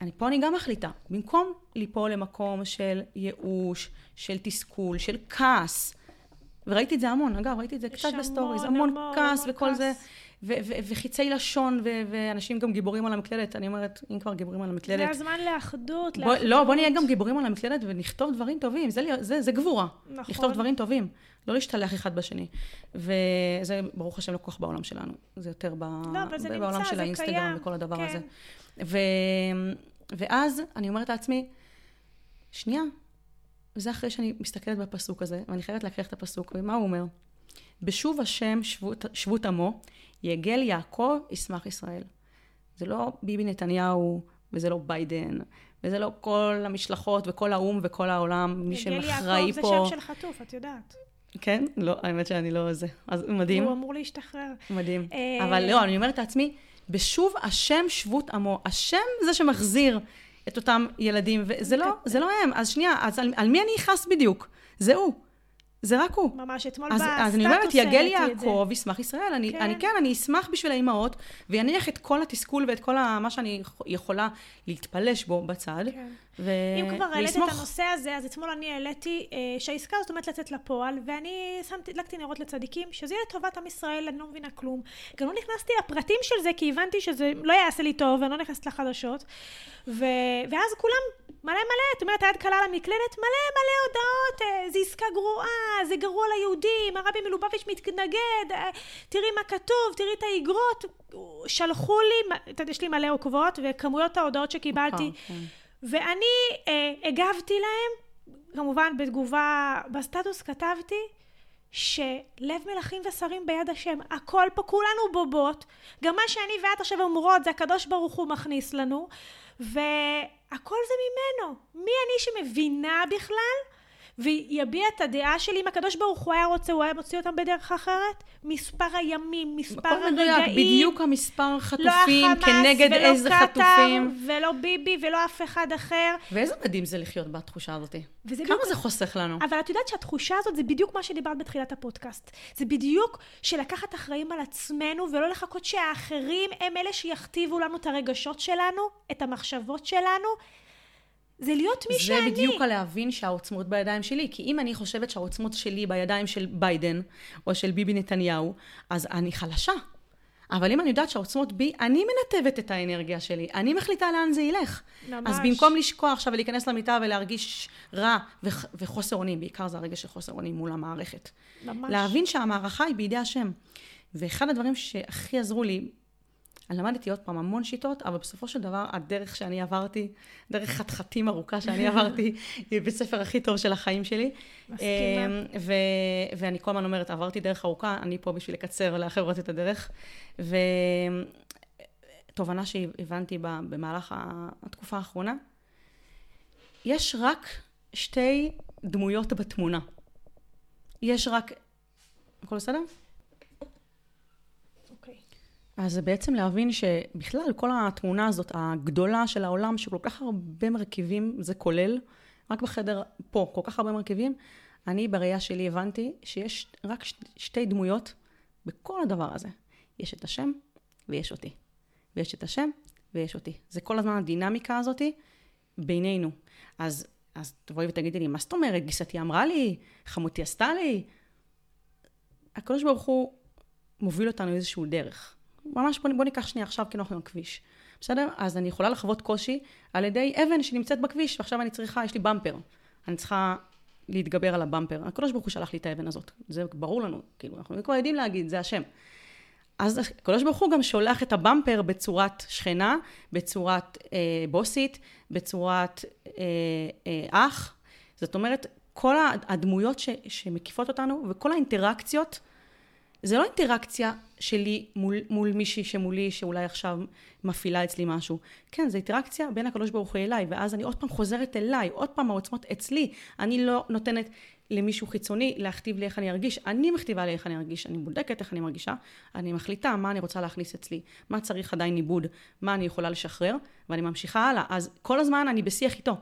אני, פה אני גם מחליטה, במקום ליפול למקום של ייאוש, של תסכול, של כעס, וראיתי את זה המון, אגב, ראיתי את זה קצת בסטוריז, המון, המון כעס המון וכל כעס. זה. וחיצי לשון, ואנשים גם גיבורים על המקלדת. אני אומרת, אם כבר גיבורים על המקלדת... זה הזמן לאחדות, בוא, לאחדות. לא, בוא נהיה גם גיבורים על המקלדת ונכתוב דברים טובים. זה, זה, זה גבורה. נכון. לכתוב דברים טובים. לא להשתלח אחד בשני. וזה, ברוך השם, לא כל כך בעולם שלנו. זה יותר ב... לא, אבל זה בעולם נמצא, של האינסטגרם קיים. וכל הדבר כן. הזה. ו, ואז אני אומרת לעצמי, שנייה, וזה אחרי שאני מסתכלת בפסוק הזה, ואני חייבת להקריח את הפסוק, ומה הוא אומר? בשוב השם שבות, שבות עמו, יגל יעקב, ישמח ישראל. זה לא ביבי נתניהו, וזה לא ביידן, וזה לא כל המשלחות וכל האו"ם וכל העולם, מי שאחראי פה. יגל יעקב זה שם של חטוף, את יודעת. כן? לא, האמת שאני לא זה. אז מדהים. הוא אמור להשתחרר. מדהים. אה, אבל לא, אני אומרת לעצמי, בשוב השם שבות עמו. השם זה שמחזיר את אותם ילדים, וזה לא, זה לא הם. אז שנייה, אז על, על מי אני אכעס בדיוק? זה הוא. זה רק הוא. ממש, אתמול אז, בסטטוס אז אני אומרת, יגל יעקב, ישמח ישראל. אני כן. אני כן, אני אשמח בשביל האימהות, ויניח את כל התסכול ואת כל ה, מה שאני יכולה להתפלש בו בצד. כן. ו... אם כבר העלית את הנושא הזה, אז אתמול אני העליתי אה, שהעסקה הזאת עומדת לצאת לפועל, ואני שמתי, הדלקתי נרות לצדיקים, שזה יהיה לטובת עם ישראל, אני לא מבינה כלום. גם לא נכנסתי לפרטים של זה, כי הבנתי שזה לא יעשה לי טוב, ואני לא נכנסת לחדשות. ו... ואז כולם מלא מלא, את אומרת, היד קלה על המקלדת, מלא מלא הודעות, אה, זה עסקה גרועה, זה גרוע ליהודים, הרבי מלובביץ' מתנגד, אה, תראי מה כתוב, תראי את האגרות. שלחו לי, יש לי מלא עוקבות, וכמויות ההודעות שקיבלתי. Okay, okay. ואני אה, הגבתי להם, כמובן בתגובה, בסטטוס כתבתי, שלב מלכים ושרים ביד השם, הכל פה, כולנו בובות, גם מה שאני ואת עכשיו אומרות, זה הקדוש ברוך הוא מכניס לנו, והכל זה ממנו. מי אני שמבינה בכלל ויביע את הדעה שלי, אם הקדוש ברוך הוא היה רוצה, הוא היה מוציא אותם בדרך אחרת? מספר הימים, מספר הרגעים. מדויק, בדיוק המספר חטופים, לא כנגד איזה קטר, חטופים. ולא ביבי, ולא אף אחד אחר. ואיזה מדהים זה לחיות בתחושה הזאת. כמה בדיוק... זה חוסך לנו. אבל את יודעת שהתחושה הזאת זה בדיוק מה שדיברת בתחילת הפודקאסט. זה בדיוק שלקחת אחראים על עצמנו, ולא לחכות שהאחרים הם אלה שיכתיבו לנו את הרגשות שלנו, את המחשבות שלנו. זה להיות מי זה שאני. זה בדיוק הלהבין שהעוצמות בידיים שלי. כי אם אני חושבת שהעוצמות שלי בידיים של ביידן, או של ביבי נתניהו, אז אני חלשה. אבל אם אני יודעת שהעוצמות בי, אני מנתבת את האנרגיה שלי, אני מחליטה לאן זה ילך. ממש. אז במקום לשקוע עכשיו ולהיכנס למיטה ולהרגיש רע וח, וחוסר אונים, בעיקר זה הרגש של חוסר אונים מול המערכת. ממש. להבין שהמערכה היא בידי השם. ואחד הדברים שהכי עזרו לי אני למדתי עוד פעם המון שיטות, אבל בסופו של דבר, הדרך שאני עברתי, דרך חתחתים ארוכה שאני עברתי, היא בית ספר הכי טוב של החיים שלי. מסכימה. אמ, ו- ואני כל הזמן אומרת, עברתי דרך ארוכה, אני פה בשביל לקצר לאחרות את הדרך. ותובנה שהבנתי במהלך התקופה האחרונה, יש רק שתי דמויות בתמונה. יש רק... הכל בסדר? אז זה בעצם להבין שבכלל כל התמונה הזאת הגדולה של העולם, שכל כך הרבה מרכיבים זה כולל, רק בחדר פה, כל כך הרבה מרכיבים, אני בראייה שלי הבנתי שיש רק שתי דמויות בכל הדבר הזה. יש את השם ויש אותי. ויש את השם ויש אותי. זה כל הזמן הדינמיקה הזאתי בינינו. אז, אז תבואי ותגידי לי, מה זאת אומרת? גיסתי אמרה לי, חמותי עשתה לי. הקדוש ברוך הוא מוביל אותנו איזשהו דרך. ממש בוא, בוא ניקח שנייה עכשיו כי אנחנו בכביש. בסדר? אז אני יכולה לחוות קושי על ידי אבן שנמצאת בכביש, ועכשיו אני צריכה, יש לי במפר. אני צריכה להתגבר על הבמפר. הקדוש ברוך הוא שלח לי את האבן הזאת. זה ברור לנו, כאילו, אנחנו כבר יודעים להגיד, זה השם. אז הקדוש ברוך הוא גם שולח את הבמפר בצורת שכנה, בצורת אה, בוסית, בצורת אה, אה, אח. זאת אומרת, כל הדמויות ש, שמקיפות אותנו וכל האינטראקציות, זה לא אינטראקציה שלי מול, מול מישהי שמולי, שאולי עכשיו מפעילה אצלי משהו. כן, זו אינטראקציה בין הקדוש ברוך הוא אליי, ואז אני עוד פעם חוזרת אליי, עוד פעם העוצמות אצלי. אני לא נותנת למישהו חיצוני להכתיב לי איך אני ארגיש, אני מכתיבה לי איך אני ארגיש, אני בודקת איך אני מרגישה, אני מחליטה מה אני רוצה להכניס אצלי, מה צריך עדיין עיבוד, מה אני יכולה לשחרר, ואני ממשיכה הלאה. אז כל הזמן אני בשיח איתו.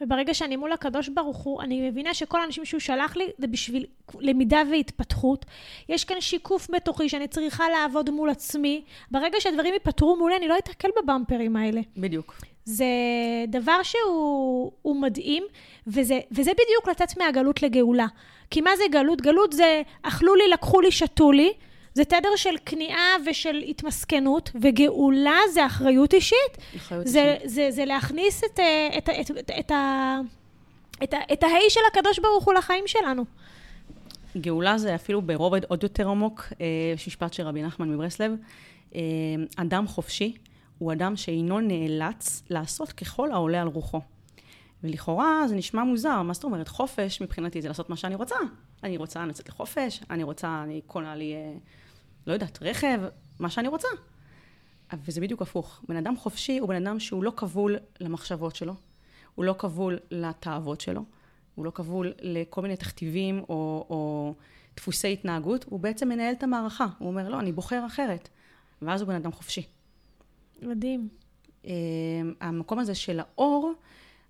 וברגע שאני מול הקדוש ברוך הוא, אני מבינה שכל האנשים שהוא שלח לי זה בשביל למידה והתפתחות. יש כאן שיקוף בתוכי שאני צריכה לעבוד מול עצמי. ברגע שהדברים ייפתרו מולי, אני לא אתקל בבמפרים האלה. בדיוק. זה דבר שהוא מדהים, וזה, וזה בדיוק לצאת מהגלות לגאולה. כי מה זה גלות? גלות זה אכלו לי, לקחו לי, שתו לי. זה תדר של כניעה ושל התמסכנות, וגאולה זה אחריות אישית. אחריות זה, אישית. זה, זה להכניס את, אה, את, את, את, את, את, ה- את ההי של הקדוש ברוך הוא לחיים שלנו. גאולה זה אפילו ברובד עוד יותר עמוק, אה, יש משפט של רבי נחמן מברסלב, אה, אדם חופשי הוא אדם שאינו נאלץ לעשות ככל העולה על רוחו. ולכאורה זה נשמע מוזר, מה זאת אומרת? חופש מבחינתי זה לעשות מה שאני רוצה. אני רוצה לצאת לחופש, אני רוצה, אני קונה לי, לא יודעת, רכב, מה שאני רוצה. וזה בדיוק הפוך. בן אדם חופשי הוא בן אדם שהוא לא כבול למחשבות שלו, הוא לא כבול לתאוות שלו, הוא לא כבול לכל מיני תכתיבים או, או דפוסי התנהגות, הוא בעצם מנהל את המערכה. הוא אומר, לא, אני בוחר אחרת. ואז הוא בן אדם חופשי. מדהים. אה, המקום הזה של האור,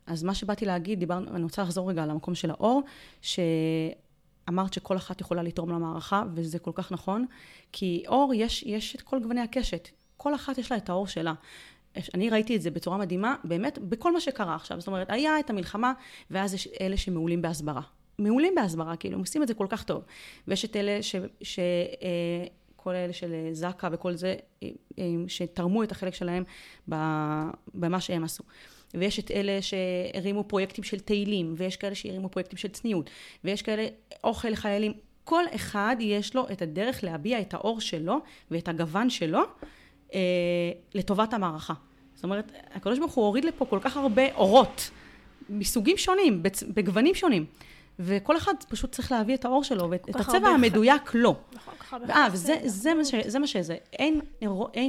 אז מה שבאתי להגיד, דיברנו, אני רוצה לחזור רגע על המקום של האור, שאמרת שכל אחת יכולה לתרום למערכה, וזה כל כך נכון, כי אור, יש, יש את כל גווני הקשת. כל אחת יש לה את האור שלה. אני ראיתי את זה בצורה מדהימה, באמת, בכל מה שקרה עכשיו. זאת אומרת, היה את המלחמה, ואז יש אלה שמעולים בהסברה. מעולים בהסברה, כאילו, הם עושים את זה כל כך טוב. ויש את אלה ש... ש אה, כל אלה של זק"א וכל זה, אה, אה, שתרמו את החלק שלהם במה שהם עשו. ויש את אלה שהרימו פרויקטים של תהילים, ויש כאלה שהרימו פרויקטים של צניעות, ויש כאלה אוכל לחיילים. כל אחד יש לו את הדרך להביע את האור שלו ואת הגוון שלו אה, לטובת המערכה. זאת אומרת, הקדוש ברוך הוא הוריד לפה כל כך הרבה אורות, מסוגים שונים, בצ... בגוונים שונים. וכל אחד פשוט צריך להביא את האור שלו, ואת הצבע המדויק לו. נכון, ככה אה, וזה זה מה, שזה. אין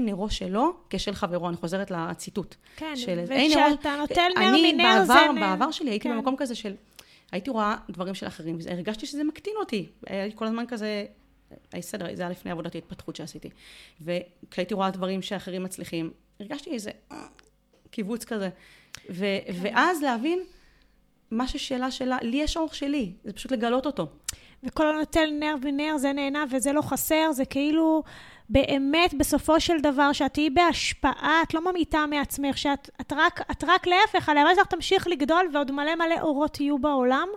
נרו, שלו כשל חברו. אני חוזרת לציטוט. כן, וכשאתה נוטל נר אני מנר זה נר. בעבר שלי הייתי כן. במקום כזה של... הייתי רואה דברים של אחרים, והרגשתי שזה מקטין אותי. היה לי כל הזמן כזה... בסדר, זה היה לפני עבודת ההתפתחות שעשיתי. וכשהייתי רואה דברים שאחרים מצליחים, הרגשתי איזה אה, קיבוץ כזה. כן. ואז להבין מה ששאלה שלה, לי יש אור שלי, זה פשוט לגלות אותו. וכל הנוטל נר ונר זה נהנה וזה לא חסר, זה כאילו באמת בסופו של דבר שאת תהיי בהשפעה, את לא ממיתה מעצמך, שאת את רק, את רק להפך, הלוואי שלך תמשיך לגדול ועוד מלא מלא אורות יהיו בעולם.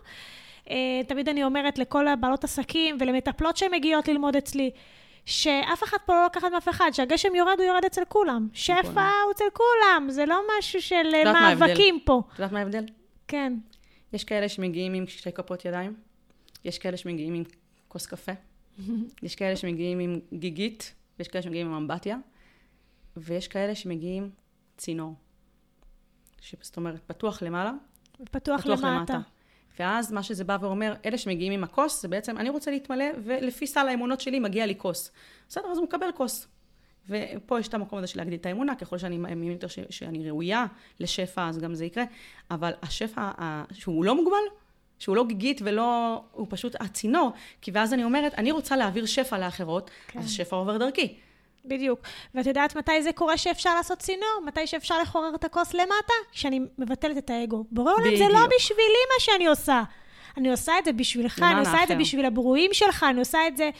Uh, תמיד אני אומרת לכל הבעלות עסקים ולמטפלות שמגיעות ללמוד אצלי, שאף אחד פה לא לקחת מאף אחד, שהגשם יורד, הוא יורד אצל כולם. שפע הוא אצל כולם, זה לא משהו של אה? מאבקים פה. את יודעת מה ההבדל? כן. יש כאלה שמגיעים עם שתי כפות ידיים, יש כאלה שמגיעים עם כוס קפה, יש כאלה שמגיעים עם גיגית, ויש כאלה שמגיעים עם אמבטיה, ויש כאלה שמגיעים צינור. זאת אומרת, פתוח למעלה, פתוח, פתוח למטה. למטה. ואז מה שזה בא ואומר, אלה שמגיעים עם הכוס, זה בעצם, אני רוצה להתמלא, ולפי סל האמונות שלי מגיע לי כוס. בסדר, אז הוא מקבל כוס. ופה יש את המקום הזה של להגדיל את האמונה, ככל שאני מאמין יותר ש- שאני ראויה לשפע, אז גם זה יקרה. אבל השפע, ה- שהוא לא מוגבל, שהוא לא גיגית ולא, הוא פשוט הצינור, כי ואז אני אומרת, אני רוצה להעביר שפע לאחרות, כן. אז השפע עובר דרכי. בדיוק. ואת יודעת מתי זה קורה שאפשר לעשות צינור? מתי שאפשר לחורר את הכוס למטה? כשאני מבטלת את האגו. בורא עולם, זה לא. בשבילי מה שאני עושה. אני עושה את זה בשבילך, למען אני עושה את זה. בשביל הברואים שלך, אני עושה את זה...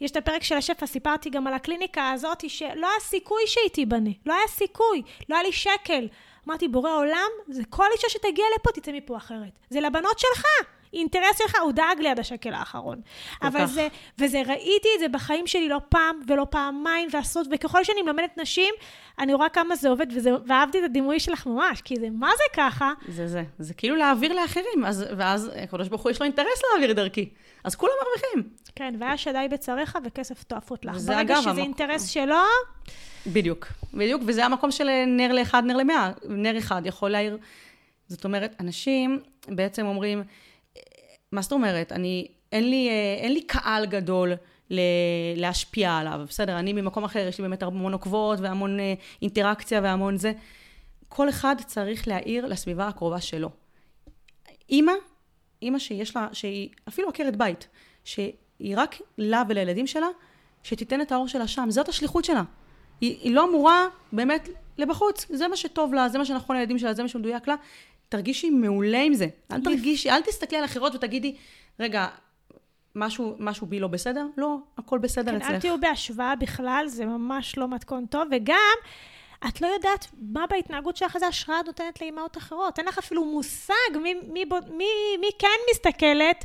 יש את הפרק של השפע, סיפרתי גם על הקליניקה הזאת, שלא היה סיכוי שהיא תיבנה. לא היה סיכוי, לא היה לי שקל. אמרתי, בורא עולם, זה כל אישה שתגיע לפה, תצא מפה אחרת. זה לבנות שלך. אינטרס שלך, הוא דאג לי עד השקל האחרון. אבל כך. זה, וזה, ראיתי את זה בחיים שלי לא פעם ולא פעמיים, ועשות, וככל שאני מלמדת נשים, אני רואה כמה זה עובד, וזה, ואהבתי את הדימוי שלך ממש, כי זה, מה זה ככה? זה זה. זה כאילו להעביר לאחרים, אז, ואז הקדוש ברוך הוא יש לו אינטרס להעביר דרכי. אז כולם מרוויחים. כן, והיה שדי בצריך וכסף תועפות לך. וזה ברגע אגב שזה המקום- אינטרס שלו, בדיוק, בדיוק, וזה המקום של נר לאחד, נר למאה. נר אחד יכול להעיר. זאת אומרת, אנשים בעצם אומרים, מה זאת אומרת, אני, אין לי, אה, אין לי קהל גדול ל- להשפיע עליו, בסדר, אני ממקום אחר, יש לי באמת המון עוקבות והמון אה, אינטראקציה והמון זה. כל אחד צריך להעיר לסביבה הקרובה שלו. אימא, אימא שיש לה, שהיא אפילו עקרת בית, שהיא רק לה ולילדים שלה, שתיתן את האור שלה שם, זאת השליחות שלה. היא, היא לא אמורה באמת לבחוץ, זה מה שטוב לה, זה מה שנכון לילדים שלה, זה מה שמדויק לה. תרגישי מעולה עם זה. אל תרגישי, אל תסתכלי על אחרות ותגידי, רגע, משהו, משהו בי לא בסדר? לא, הכל בסדר כן, אצלך. אל תהיו בהשוואה בכלל, זה ממש לא מתכון טוב, וגם, את לא יודעת מה בהתנהגות שלך איזה השראה את נותנת לאימהות אחרות. אין לך אפילו מושג מי, מי, מי, מי כן מסתכלת,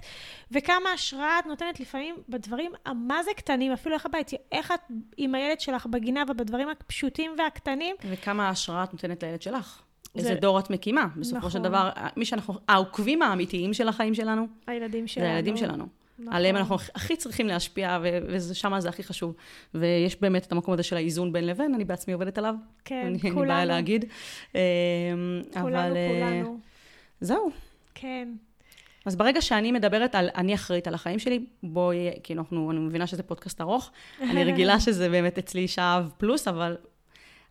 וכמה השראה את נותנת לפעמים בדברים המה זה קטנים, אפילו איך הבית, איך את עם הילד שלך בגינה ובדברים הפשוטים והקטנים. וכמה השראה את נותנת לילד שלך. זה- איזה דור את מקימה. בסופו נכון. של דבר, מי שאנחנו, העוקבים האמיתיים של החיים שלנו, הילדים שלנו. זה הילדים שלנו. נכון. עליהם אנחנו הכי צריכים להשפיע, ושם זה הכי חשוב. ויש באמת את המקום הזה של האיזון בין לבין, אני בעצמי עובדת עליו. כן, אני, אין לי כולנו. בעיה להגיד. אמ, כולנו, אבל, אה, כולנו. זהו. כן. אז ברגע שאני מדברת על אני אחראית על החיים שלי, בואי, כאילו, אנחנו, אני מבינה שזה פודקאסט ארוך, אני רגילה שזה באמת אצלי שעה פלוס, אבל,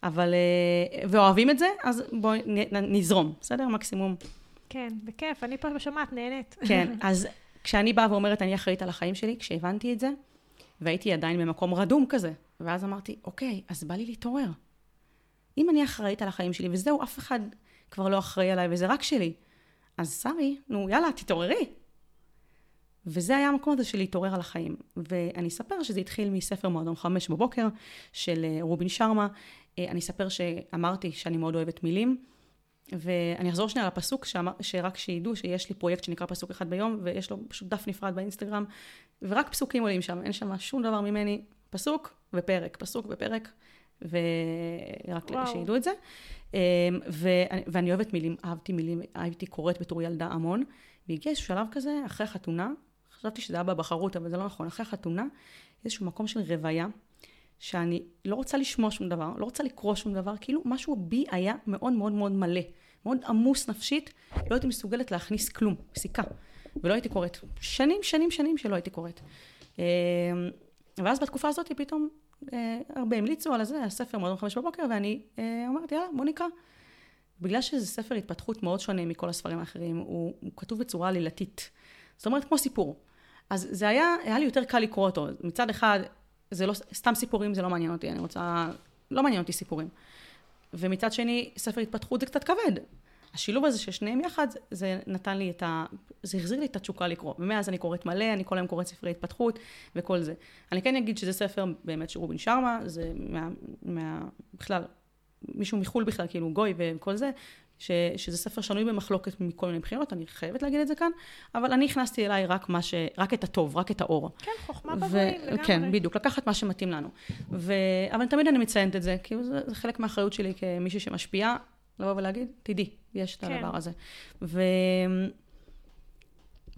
אבל, אה, ואוהבים את זה, אז בואי נזרום, בסדר? מקסימום. כן, בכיף, אני פה שומעת, נהנית. כן, אז כשאני באה ואומרת, אני אחראית על החיים שלי, כשהבנתי את זה, והייתי עדיין במקום רדום כזה, ואז אמרתי, אוקיי, אז בא לי להתעורר. אם אני אחראית על החיים שלי, וזהו, אף אחד כבר לא אחראי עליי, וזה רק שלי, אז שרי, נו, יאללה, תתעוררי. וזה היה המקום הזה של להתעורר על החיים. ואני אספר שזה התחיל מספר מועדון חמש בבוקר של אה, רובין שרמה. אה, אני אספר שאמרתי שאני מאוד אוהבת מילים, ואני אחזור שנייה לפסוק, שאמר, שרק שידעו שיש לי פרויקט שנקרא פסוק אחד ביום, ויש לו פשוט דף נפרד באינסטגרם, ורק פסוקים עולים שם, אין שם שום דבר ממני, פסוק ופרק, פסוק ופרק, ורק. שידעו את זה. אמ, ואני, ואני אוהבת מילים, אהבתי מילים, הייתי קוראת בתור ילדה המון, והגיע איזשהו שלב כזה, אחרי החתונה, חשבתי שזה היה בבחרות, אבל זה לא נכון, אחרי החתונה, איזשהו מקום של רוויה, שאני לא רוצה לשמוע שום דבר, לא רוצה לקרוא שום דבר, כאילו משהו בי היה מאוד מאוד מאוד מלא, מאוד עמוס נפשית, לא הייתי מסוגלת להכניס כלום, סיכה. ולא הייתי קוראת. שנים, שנים, שנים שלא הייתי קוראת. אה, ואז בתקופה הזאת פתאום אה, הרבה המליצו על זה, הספר מועדון חמש בבוקר, ואני אה, אומרת, יאללה, בוא נקרא. בגלל שזה ספר התפתחות מאוד שונה מכל הספרים האחרים, הוא, הוא כתוב בצורה עלילתית. זאת אומרת, כמו סיפור. אז זה היה, היה לי יותר קל לקרוא אותו. מצד אחד, זה לא, סתם סיפורים זה לא מעניין אותי, אני רוצה, לא מעניין אותי סיפורים. ומצד שני, ספר התפתחות זה קצת כבד. השילוב הזה של שניהם יחד, זה נתן לי את ה... זה החזיר לי את התשוקה לקרוא. ומאז אני קוראת מלא, אני כל היום קוראת ספרי התפתחות וכל זה. אני כן אגיד שזה ספר באמת של רובין שרמה, זה מה... מה בכלל, מישהו מחו"ל בכלל, כאילו גוי וכל זה, ש, שזה ספר שנוי במחלוקת מכל מיני בחינות, אני חייבת להגיד את זה כאן, אבל אני הכנסתי אליי רק ש... רק את הטוב, רק את האור. כן, חוכמה בבואים לגמרי. כן, בדיוק, לקחת מה שמתאים לנו. ו... אבל תמיד אני מציינת את זה, כי זה, זה חלק מהאחריות שלי כמישהי שמשפיעה, לבוא ולהגיד, תדעי, יש את כן. הדבר הזה. ו...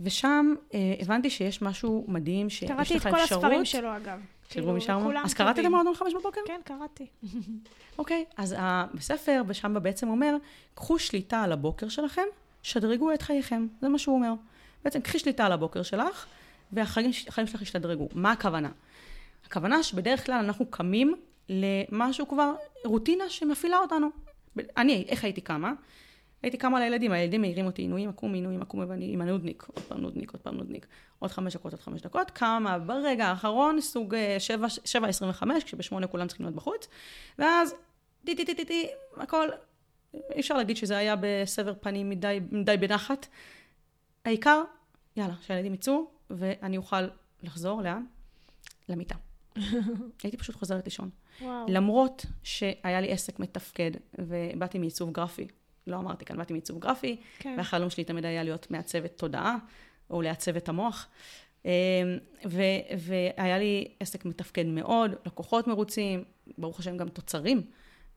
ושם אה, הבנתי שיש משהו מדהים, שיש לך קראתי אפשרות... את כל הספרים שלו, אגב. כאילו, שרמה? כולם אז קראת את. המועדון חמש בבוקר? כן, קראתי. אוקיי, אז בספר, ושם בעצם אומר, קחו שליטה על הבוקר שלכם, שדרגו את חייכם. זה מה שהוא אומר. בעצם, קחי שליטה על הבוקר שלך, והחיים החיים שלך ישתדרגו. מה הכוונה? הכוונה שבדרך כלל אנחנו קמים למשהו כבר, רוטינה שמפעילה אותנו. אני, איך הייתי קמה? הייתי קמה לילדים, הילדים מעירים אותי עינויים, עקום, עינויים, עקום, ואני עם הנודניק, עוד פעם נודניק, עוד פעם נודניק, עוד חמש דקות, עוד חמש דקות, קמה ברגע האחרון, סוג אה, שבע, שבע עשרים וחמש, כשבשמונה כולם צריכים להיות בחוץ, ואז טי טי טי טי טי, הכל, אי אפשר להגיד שזה היה בסבר פנים מדי, מדי בנחת. העיקר, יאללה, שהילדים יצאו, ואני אוכל לחזור, לאן? למיטה. הייתי פשוט חוזרת לישון. וואו. למרות שהיה לי עסק מתפקד, ובאתי מעיצוב גרפי, לא אמרתי כאן, באתי מעיצוב גרפי, כן. והחלום שלי תמיד היה להיות מעצבת תודעה, או לעצב את המוח. אמ, ו- והיה לי עסק מתפקד מאוד, לקוחות מרוצים, ברוך השם גם תוצרים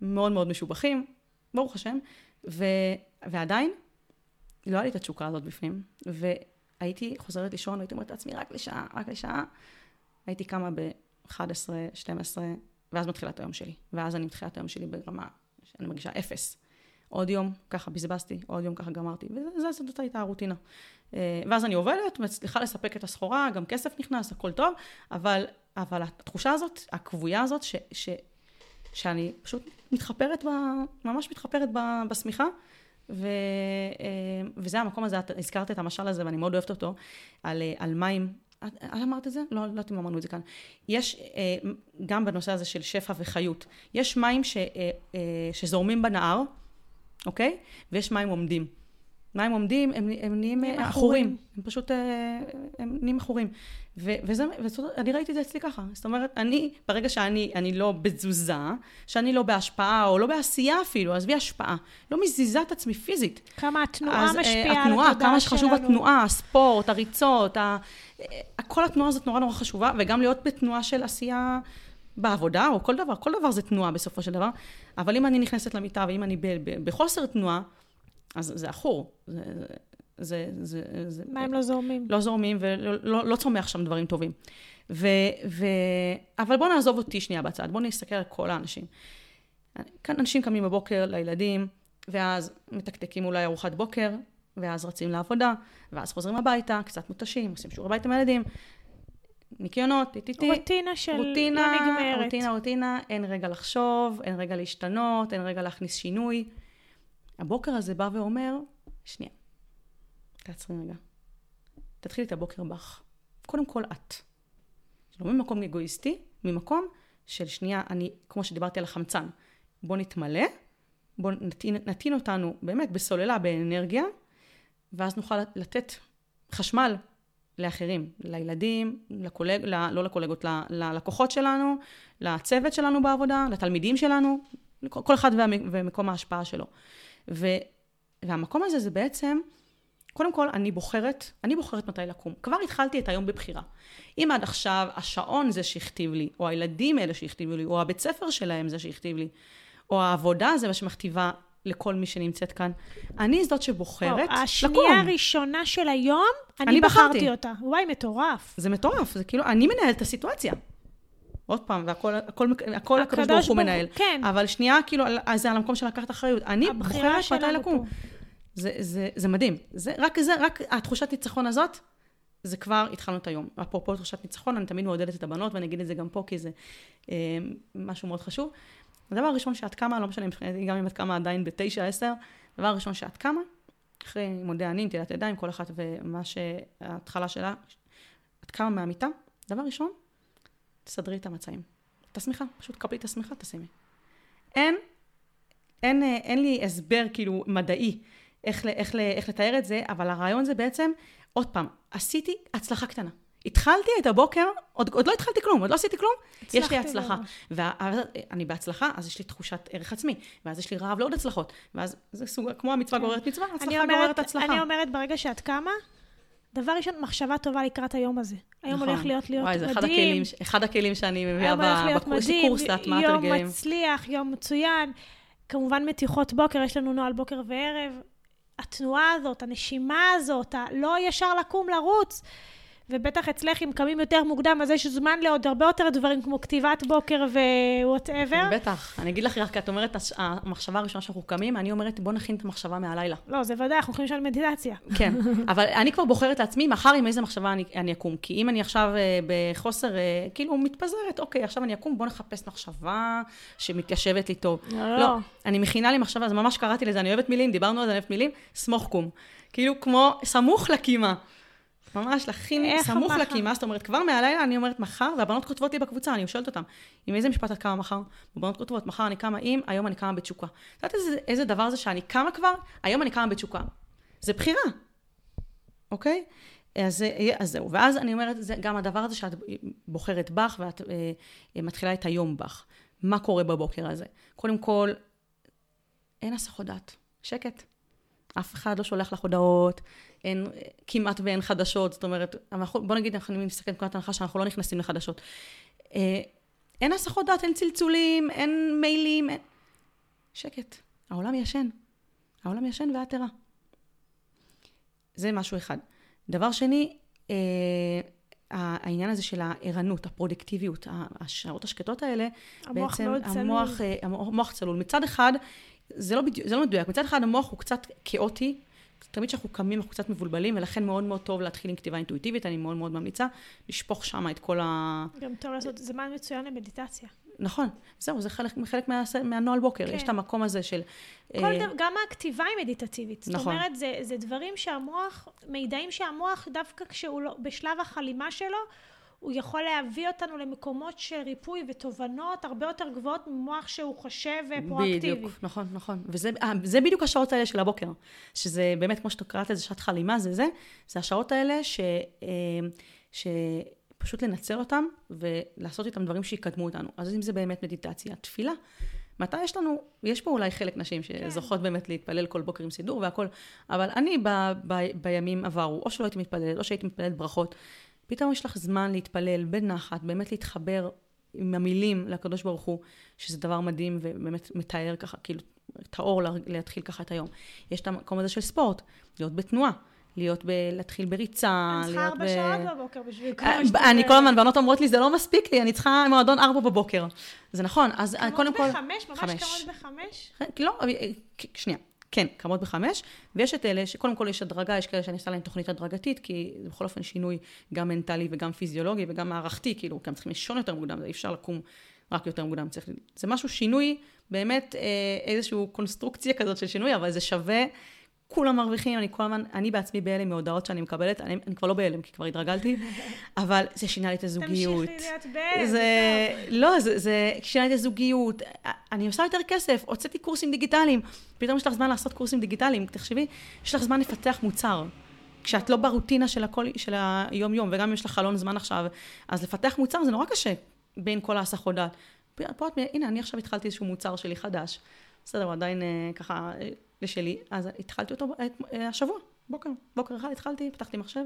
מאוד מאוד משובחים, ברוך השם, ו- ועדיין לא היה לי את התשוקה הזאת בפנים, והייתי חוזרת לישון, והייתי אומרת לעצמי, רק לשעה, רק לשעה. הייתי קמה ב-11, 12, ואז מתחילה את היום שלי. ואז אני מתחילה את היום שלי ברמה שאני מרגישה אפס. עוד יום, ככה בזבזתי, עוד יום ככה גמרתי, וזאת הייתה הרוטינה. אה, ואז אני עובדת, מצליחה לספק את הסחורה, גם כסף נכנס, הכל טוב, אבל, אבל התחושה הזאת, הקבויה הזאת, ש, ש, שאני פשוט מתחפרת, ב, ממש מתחפרת ב, בשמיכה, ו, אה, וזה המקום הזה, את הזכרת את המשל הזה, ואני מאוד אוהבת אותו, על, אה, על מים. את, את אמרת את זה? לא, לא יודעת אם אמרנו את זה כאן. יש, גם בנושא הזה של שפע וחיות, יש מים ש, שזורמים בנהר, אוקיי? ויש מים עומדים. מים עומדים, הם, הם נהיים עכורים. הם פשוט, הם נהיים עכורים. ואני ראיתי את זה אצלי ככה. זאת אומרת, אני, ברגע שאני אני לא בתזוזה, שאני לא בהשפעה, או לא בעשייה אפילו, עזבי השפעה, לא מזיזה את עצמי פיזית. כמה התנועה אז, אה, משפיעה על התנועה, התודעה כמה שחשוב שלנו. התנועה, הספורט, הריצות, ה... אה, כל התנועה הזאת נורא נורא חשובה, וגם להיות בתנועה של עשייה בעבודה, או כל דבר, כל דבר זה תנועה בסופו של דבר. אבל אם אני נכנסת למיטה, ואם אני ב- ב- בחוסר תנועה, אז זה עכור. זה, זה, זה, זה, מים לא זורמים. לא זורמים ולא לא, לא צומח שם דברים טובים. ו, ו, אבל בואו נעזוב אותי שנייה בצד, בואו נסתכל על כל האנשים. כאן אנשים קמים בבוקר לילדים, ואז מתקתקים אולי ארוחת בוקר, ואז רצים לעבודה, ואז חוזרים הביתה, קצת מותשים, עושים שיעורי בית עם הילדים, ניקיונות, טי-טי-טי. רוטינה של רוטינה, לא נגמרת. רוטינה, רוטינה, אין רגע לחשוב, אין רגע להשתנות, אין רגע להכניס שינוי. הבוקר הזה בא ואומר, שנייה, תעצרי רגע. תתחילי את הבוקר בך. קודם כל את. לא ממקום אגואיסטי, ממקום של שנייה, אני, כמו שדיברתי על החמצן, בוא נתמלא, בוא נתין, נתין אותנו באמת בסוללה, באנרגיה, ואז נוכל לתת חשמל לאחרים, לילדים, לקולג, ל, לא לקולגות, ל- ללקוחות שלנו, לצוות שלנו בעבודה, לתלמידים שלנו, כל אחד ומקום ההשפעה שלו. ו, והמקום הזה זה בעצם, קודם כל, אני בוחרת, אני בוחרת מתי לקום. כבר התחלתי את היום בבחירה. אם עד עכשיו השעון זה שהכתיב לי, או הילדים אלה שהכתיבו לי, או הבית ספר שלהם זה שהכתיב לי, או העבודה זה מה שמכתיבה לכל מי שנמצאת כאן, אני זאת שבוחרת לקום. השנייה הראשונה של היום, אני, אני בחרתי בחרתי. אותה. וואי, מטורף. זה מטורף, זה כאילו, אני מנהלת את הסיטואציה. עוד פעם, והכל הכל, הכל הקדוש ברוך הוא מנהל. כן. אבל שנייה, כאילו, זה על המקום של לקחת אחריות. אני בוחרת מתי לקום. זה, זה, זה מדהים. זה, רק זה, רק התחושת ניצחון הזאת, זה כבר התחלנו את היום. אפרופו תחושת ניצחון, אני תמיד מעודדת את הבנות, ואני אגיד את זה גם פה, כי זה אה, משהו מאוד חשוב. הדבר הראשון שאת קמה, לא משנה, גם אם את קמה עדיין בתשע, עשר, הדבר הראשון שאת קמה, אחרי מודה אני, נטילת ידיים, כל אחת ומה שההתחלה שלה, את קמה מהמיטה, דבר ראשון, תסדרי את המצעים. את השמיכה, פשוט קבלי את השמיכה, תשימי. אין, אין, אה, אין לי הסבר כאילו מדעי איך, איך, איך לתאר את זה, אבל הרעיון זה בעצם, עוד פעם, עשיתי הצלחה קטנה. התחלתי את הבוקר, עוד, עוד לא התחלתי כלום, עוד לא עשיתי כלום, יש לי הצלחה. ממש. ואז אני בהצלחה, אז יש לי תחושת ערך עצמי, ואז יש לי רעב לעוד הצלחות, ואז זה סוג, כמו המצווה גוררת מצווה, הצלחה אומרת, גוררת הצלחה. אני אומרת, ברגע שאת קמה, דבר ראשון, מחשבה טובה לקראת היום הזה. היום נכון. הולך להיות להיות וואי, זה אחד מדהים. הכלים, אחד הכלים שאני מביאה בקורס, מדהים, קורס להטמעת יום הרגלים. מצליח, יום מצוין. כמובן מתיחות בוקר, יש לנו נוהל בוקר וערב. התנועה הזאת, הנשימה הזאת, הלא ישר לקום לרוץ. ובטח אצלך, אם קמים יותר מוקדם, אז יש זמן לעוד הרבה יותר דברים, כמו כתיבת בוקר ו whatever. בטח. אני אגיד לך רק, את אומרת, המחשבה הראשונה שאנחנו קמים, אני אומרת, בוא נכין את המחשבה מהלילה. לא, זה ודאי, אנחנו הולכים לשאול מדיטציה. כן, אבל אני כבר בוחרת לעצמי, מחר עם איזה מחשבה אני, אני אקום. כי אם אני עכשיו אה, בחוסר, אה, כאילו, מתפזרת, אוקיי, עכשיו אני אקום, בוא נחפש מחשבה שמתיישבת לי טוב. לא. לא, אני מכינה לי מחשבה, אז ממש קראתי לזה, אני אוהבת מילים, דיברנו על זה, אני אוהבת מילים, סמוך קום. כאילו, כמו סמוך לקימה. ממש איך סמוך? לקימה, זאת אומרת, כבר מהלילה אני אומרת מחר, והבנות כותבות לי בקבוצה, אני שואלת אותן, עם איזה משפט את קמה מחר? הבנות כותבות, מחר אני קמה עם, היום אני קמה בתשוקה. את יודעת איזה, איזה דבר זה שאני קמה כבר, היום אני קמה בתשוקה. זה בחירה, אוקיי? אז, אז זהו, ואז אני אומרת, זה גם הדבר הזה שאת בוחרת בך ואת אה, מתחילה את היום בך. מה קורה בבוקר הזה? קודם כל, אין הסחות דעת, שקט. אף אחד לא שולח לך הודעות, אין, כמעט ואין חדשות, זאת אומרת, אנחנו, בוא נגיד, אנחנו מסתכלים מנקודת הנחה שאנחנו לא נכנסים לחדשות. אה, אין הסחות דעת, אין צלצולים, אין מיילים, אין... שקט. העולם ישן. העולם ישן ואת ערה. זה משהו אחד. דבר שני, אה, העניין הזה של הערנות, הפרודקטיביות, השעות השקטות האלה, המוח בעצם מאוד צלול. המוח, אה, המוח צלול. מצד אחד, זה לא, בדיוק, זה לא מדויק, מצד אחד המוח הוא קצת כאוטי, תמיד כשאנחנו קמים אנחנו קצת מבולבלים, ולכן מאוד מאוד טוב להתחיל עם כתיבה אינטואיטיבית, אני מאוד מאוד ממליצה לשפוך שם את כל ה... גם טוב לעשות, זה זמן מצוין למדיטציה. נכון, זהו, זה חלק, חלק מה, מהנוהל בוקר, כן. יש את המקום הזה של... כל אה, דבר, גם הכתיבה היא מדיטטיבית. זאת נכון. אומרת, זה, זה דברים שהמוח, מידעים שהמוח, דווקא כשהוא לא, בשלב החלימה שלו, הוא יכול להביא אותנו למקומות של ריפוי ותובנות הרבה יותר גבוהות ממוח שהוא חושב ופרואקטיבי. בדיוק, נכון, נכון. וזה אה, זה בדיוק השעות האלה של הבוקר. שזה באמת, כמו שאתה קראת לזה, שעת חלימה, זה זה. זה השעות האלה ש... אה, שפשוט לנצל אותם ולעשות איתם דברים שיקדמו אותנו. אז אם זה באמת מדיטציה, תפילה. מתי יש לנו, יש פה אולי חלק נשים שזוכות באמת להתפלל כל בוקר עם סידור והכל, אבל אני ב, ב, בימים עברו, או שלא הייתי מתפללת, או שהייתי מתפללת ברכות, פתאום יש לך זמן להתפלל בנחת, באמת להתחבר עם המילים לקדוש ברוך הוא, שזה דבר מדהים ובאמת מתאר ככה, כאילו, טהור לה- להתחיל ככה את היום. יש את המקום הזה של ספורט, להיות בתנועה, להיות ב... להתחיל בריצה, אני צריכה להיות ארבע שעות בבוקר בשביל כל אה, שאתה אני. כל הזמן, בנות אומרות לי, זה לא מספיק לי, אני צריכה מועדון ארבע בבוקר. זה נכון, אז קודם כל... בחמש? ממש. קמות בחמש? לא, אבל, אה, שנייה. כן, קמות בחמש, ויש את אלה שקודם כל יש הדרגה, יש כאלה שאני עושה להם תוכנית הדרגתית, כי זה בכל אופן שינוי גם מנטלי וגם פיזיולוגי וגם מערכתי, כאילו, כי הם צריכים לישון יותר מוקדם, אי אפשר לקום רק יותר מוקדם, צריך, זה משהו, שינוי, באמת אה, איזושהי קונסטרוקציה כזאת של שינוי, אבל זה שווה, כולם מרוויחים, אני כל הזמן, אני בעצמי בהלם מהודעות שאני מקבלת, אני, אני כבר לא בהלם, כי כבר התרגלתי, אבל זה שינה לי את הזוגיות. תמשיכי להיות בהלם, זה. לא, זה, זה שינה לי את הזוגיות, אני עושה יותר כסף, הוצאתי קורסים דיגיטליים, פתאום יש לך זמן לעשות קורסים דיגיטליים, תחשבי, יש לך זמן לפתח מוצר. כשאת לא ברוטינה של, הכל, של היום-יום, וגם אם יש לך חלון זמן עכשיו, אז לפתח מוצר זה נורא קשה בין כל ההסחות דעת. פה את, הנה, אני עכשיו התחלתי איזשהו מוצר שלי חדש. בסדר, הוא עדיין אה, ככה לשלי, אז התחלתי אותו אה, השבוע, בוקר, בוקר אחד התחלתי, פתחתי מחשב,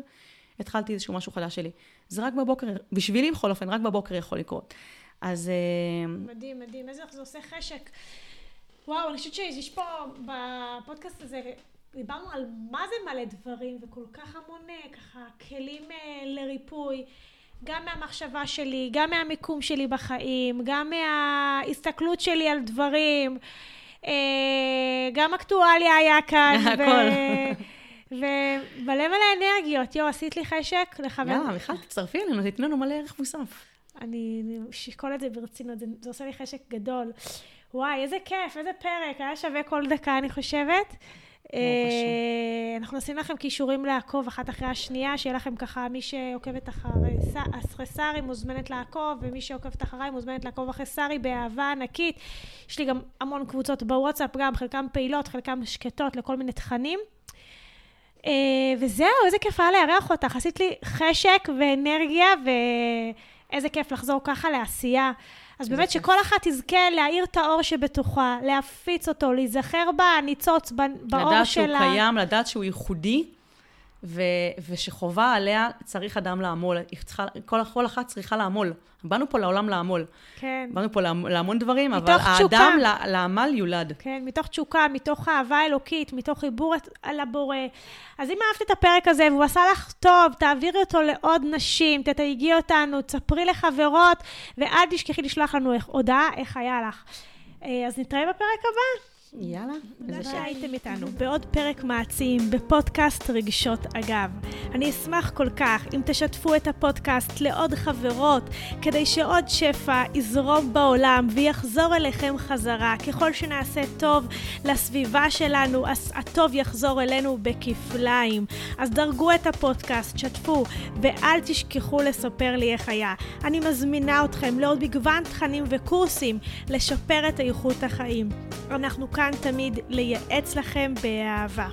התחלתי איזשהו משהו חדש שלי. זה רק בבוקר, בשבילי בכל אופן, רק בבוקר יכול לקרות. אז אה, מדהים, מדהים, איזה זה עושה חשק. וואו, אני חושבת שיש פה בפודקאסט הזה, דיברנו על מה זה מלא דברים, וכל כך המון אה, ככה כלים לריפוי, גם מהמחשבה שלי, גם מהמיקום שלי בחיים, גם מההסתכלות שלי על דברים, גם אקטואליה היה כאן. הכל. ומלא מלא אנרגיות. יואו, עשית לי חשק לכוון. יאללה, מיכל, תצטרפי אלינו, תתנו לנו מלא ערך מוסף. אני אשקול את זה ברצינות, זה, זה עושה לי חשק גדול. וואי, איזה כיף, איזה פרק, היה שווה כל דקה, אני חושבת. אה, אנחנו נשים לכם כישורים לעקוב אחת אחרי השנייה, שיהיה לכם ככה, מי שעוקבת אחרי שרי מוזמנת לעקוב, ומי שעוקבת אחריי מוזמנת לעקוב אחרי שרי באהבה ענקית. יש לי גם המון קבוצות בוואטסאפ, גם חלקם פעילות, חלקם שקטות לכל מיני תכנים. אה, וזהו, איזה כיף היה לארח אותך. עשית לי חשק ואנרגיה, ואיזה כיף לחזור ככה לעשייה. אז באמת. שכל אחת תזכה להאיר את האור שבתוכה, להפיץ אותו, להיזכר בניצוץ, באור לדעת שלה. שהוא קיים, לדעת שהוא ייחודי, ו, ושחובה עליה צריך אדם לעמול. צריכה, כל, כל אחת צריכה לעמול. באנו פה לעולם לעמול. כן. באנו פה להמון דברים, אבל תשוקה. האדם לעמל יולד. כן, מתוך תשוקה, מתוך אהבה אלוקית, מתוך חיבור לבורא. אז אם אהבת את הפרק הזה והוא עשה לך טוב, תעבירי אותו לעוד נשים, תתייגי אותנו, תספרי לחברות, ואל תשכחי לשלוח לנו הודעה איך היה לך. אה, אז נתראה בפרק הבא. יאללה. תודה שהייתם איתנו בעוד פרק מעצים בפודקאסט רגשות אגב. אני אשמח כל כך אם תשתפו את הפודקאסט לעוד חברות, כדי שעוד שפע יזרום בעולם ויחזור אליכם חזרה. ככל שנעשה טוב לסביבה שלנו, אז הטוב יחזור אלינו בכפליים. אז דרגו את הפודקאסט, שתפו, ואל תשכחו לספר לי איך היה. אני מזמינה אתכם לעוד מגוון תכנים וקורסים לשפר את איכות החיים. אנחנו כאן תמיד לייעץ לכם באהבה.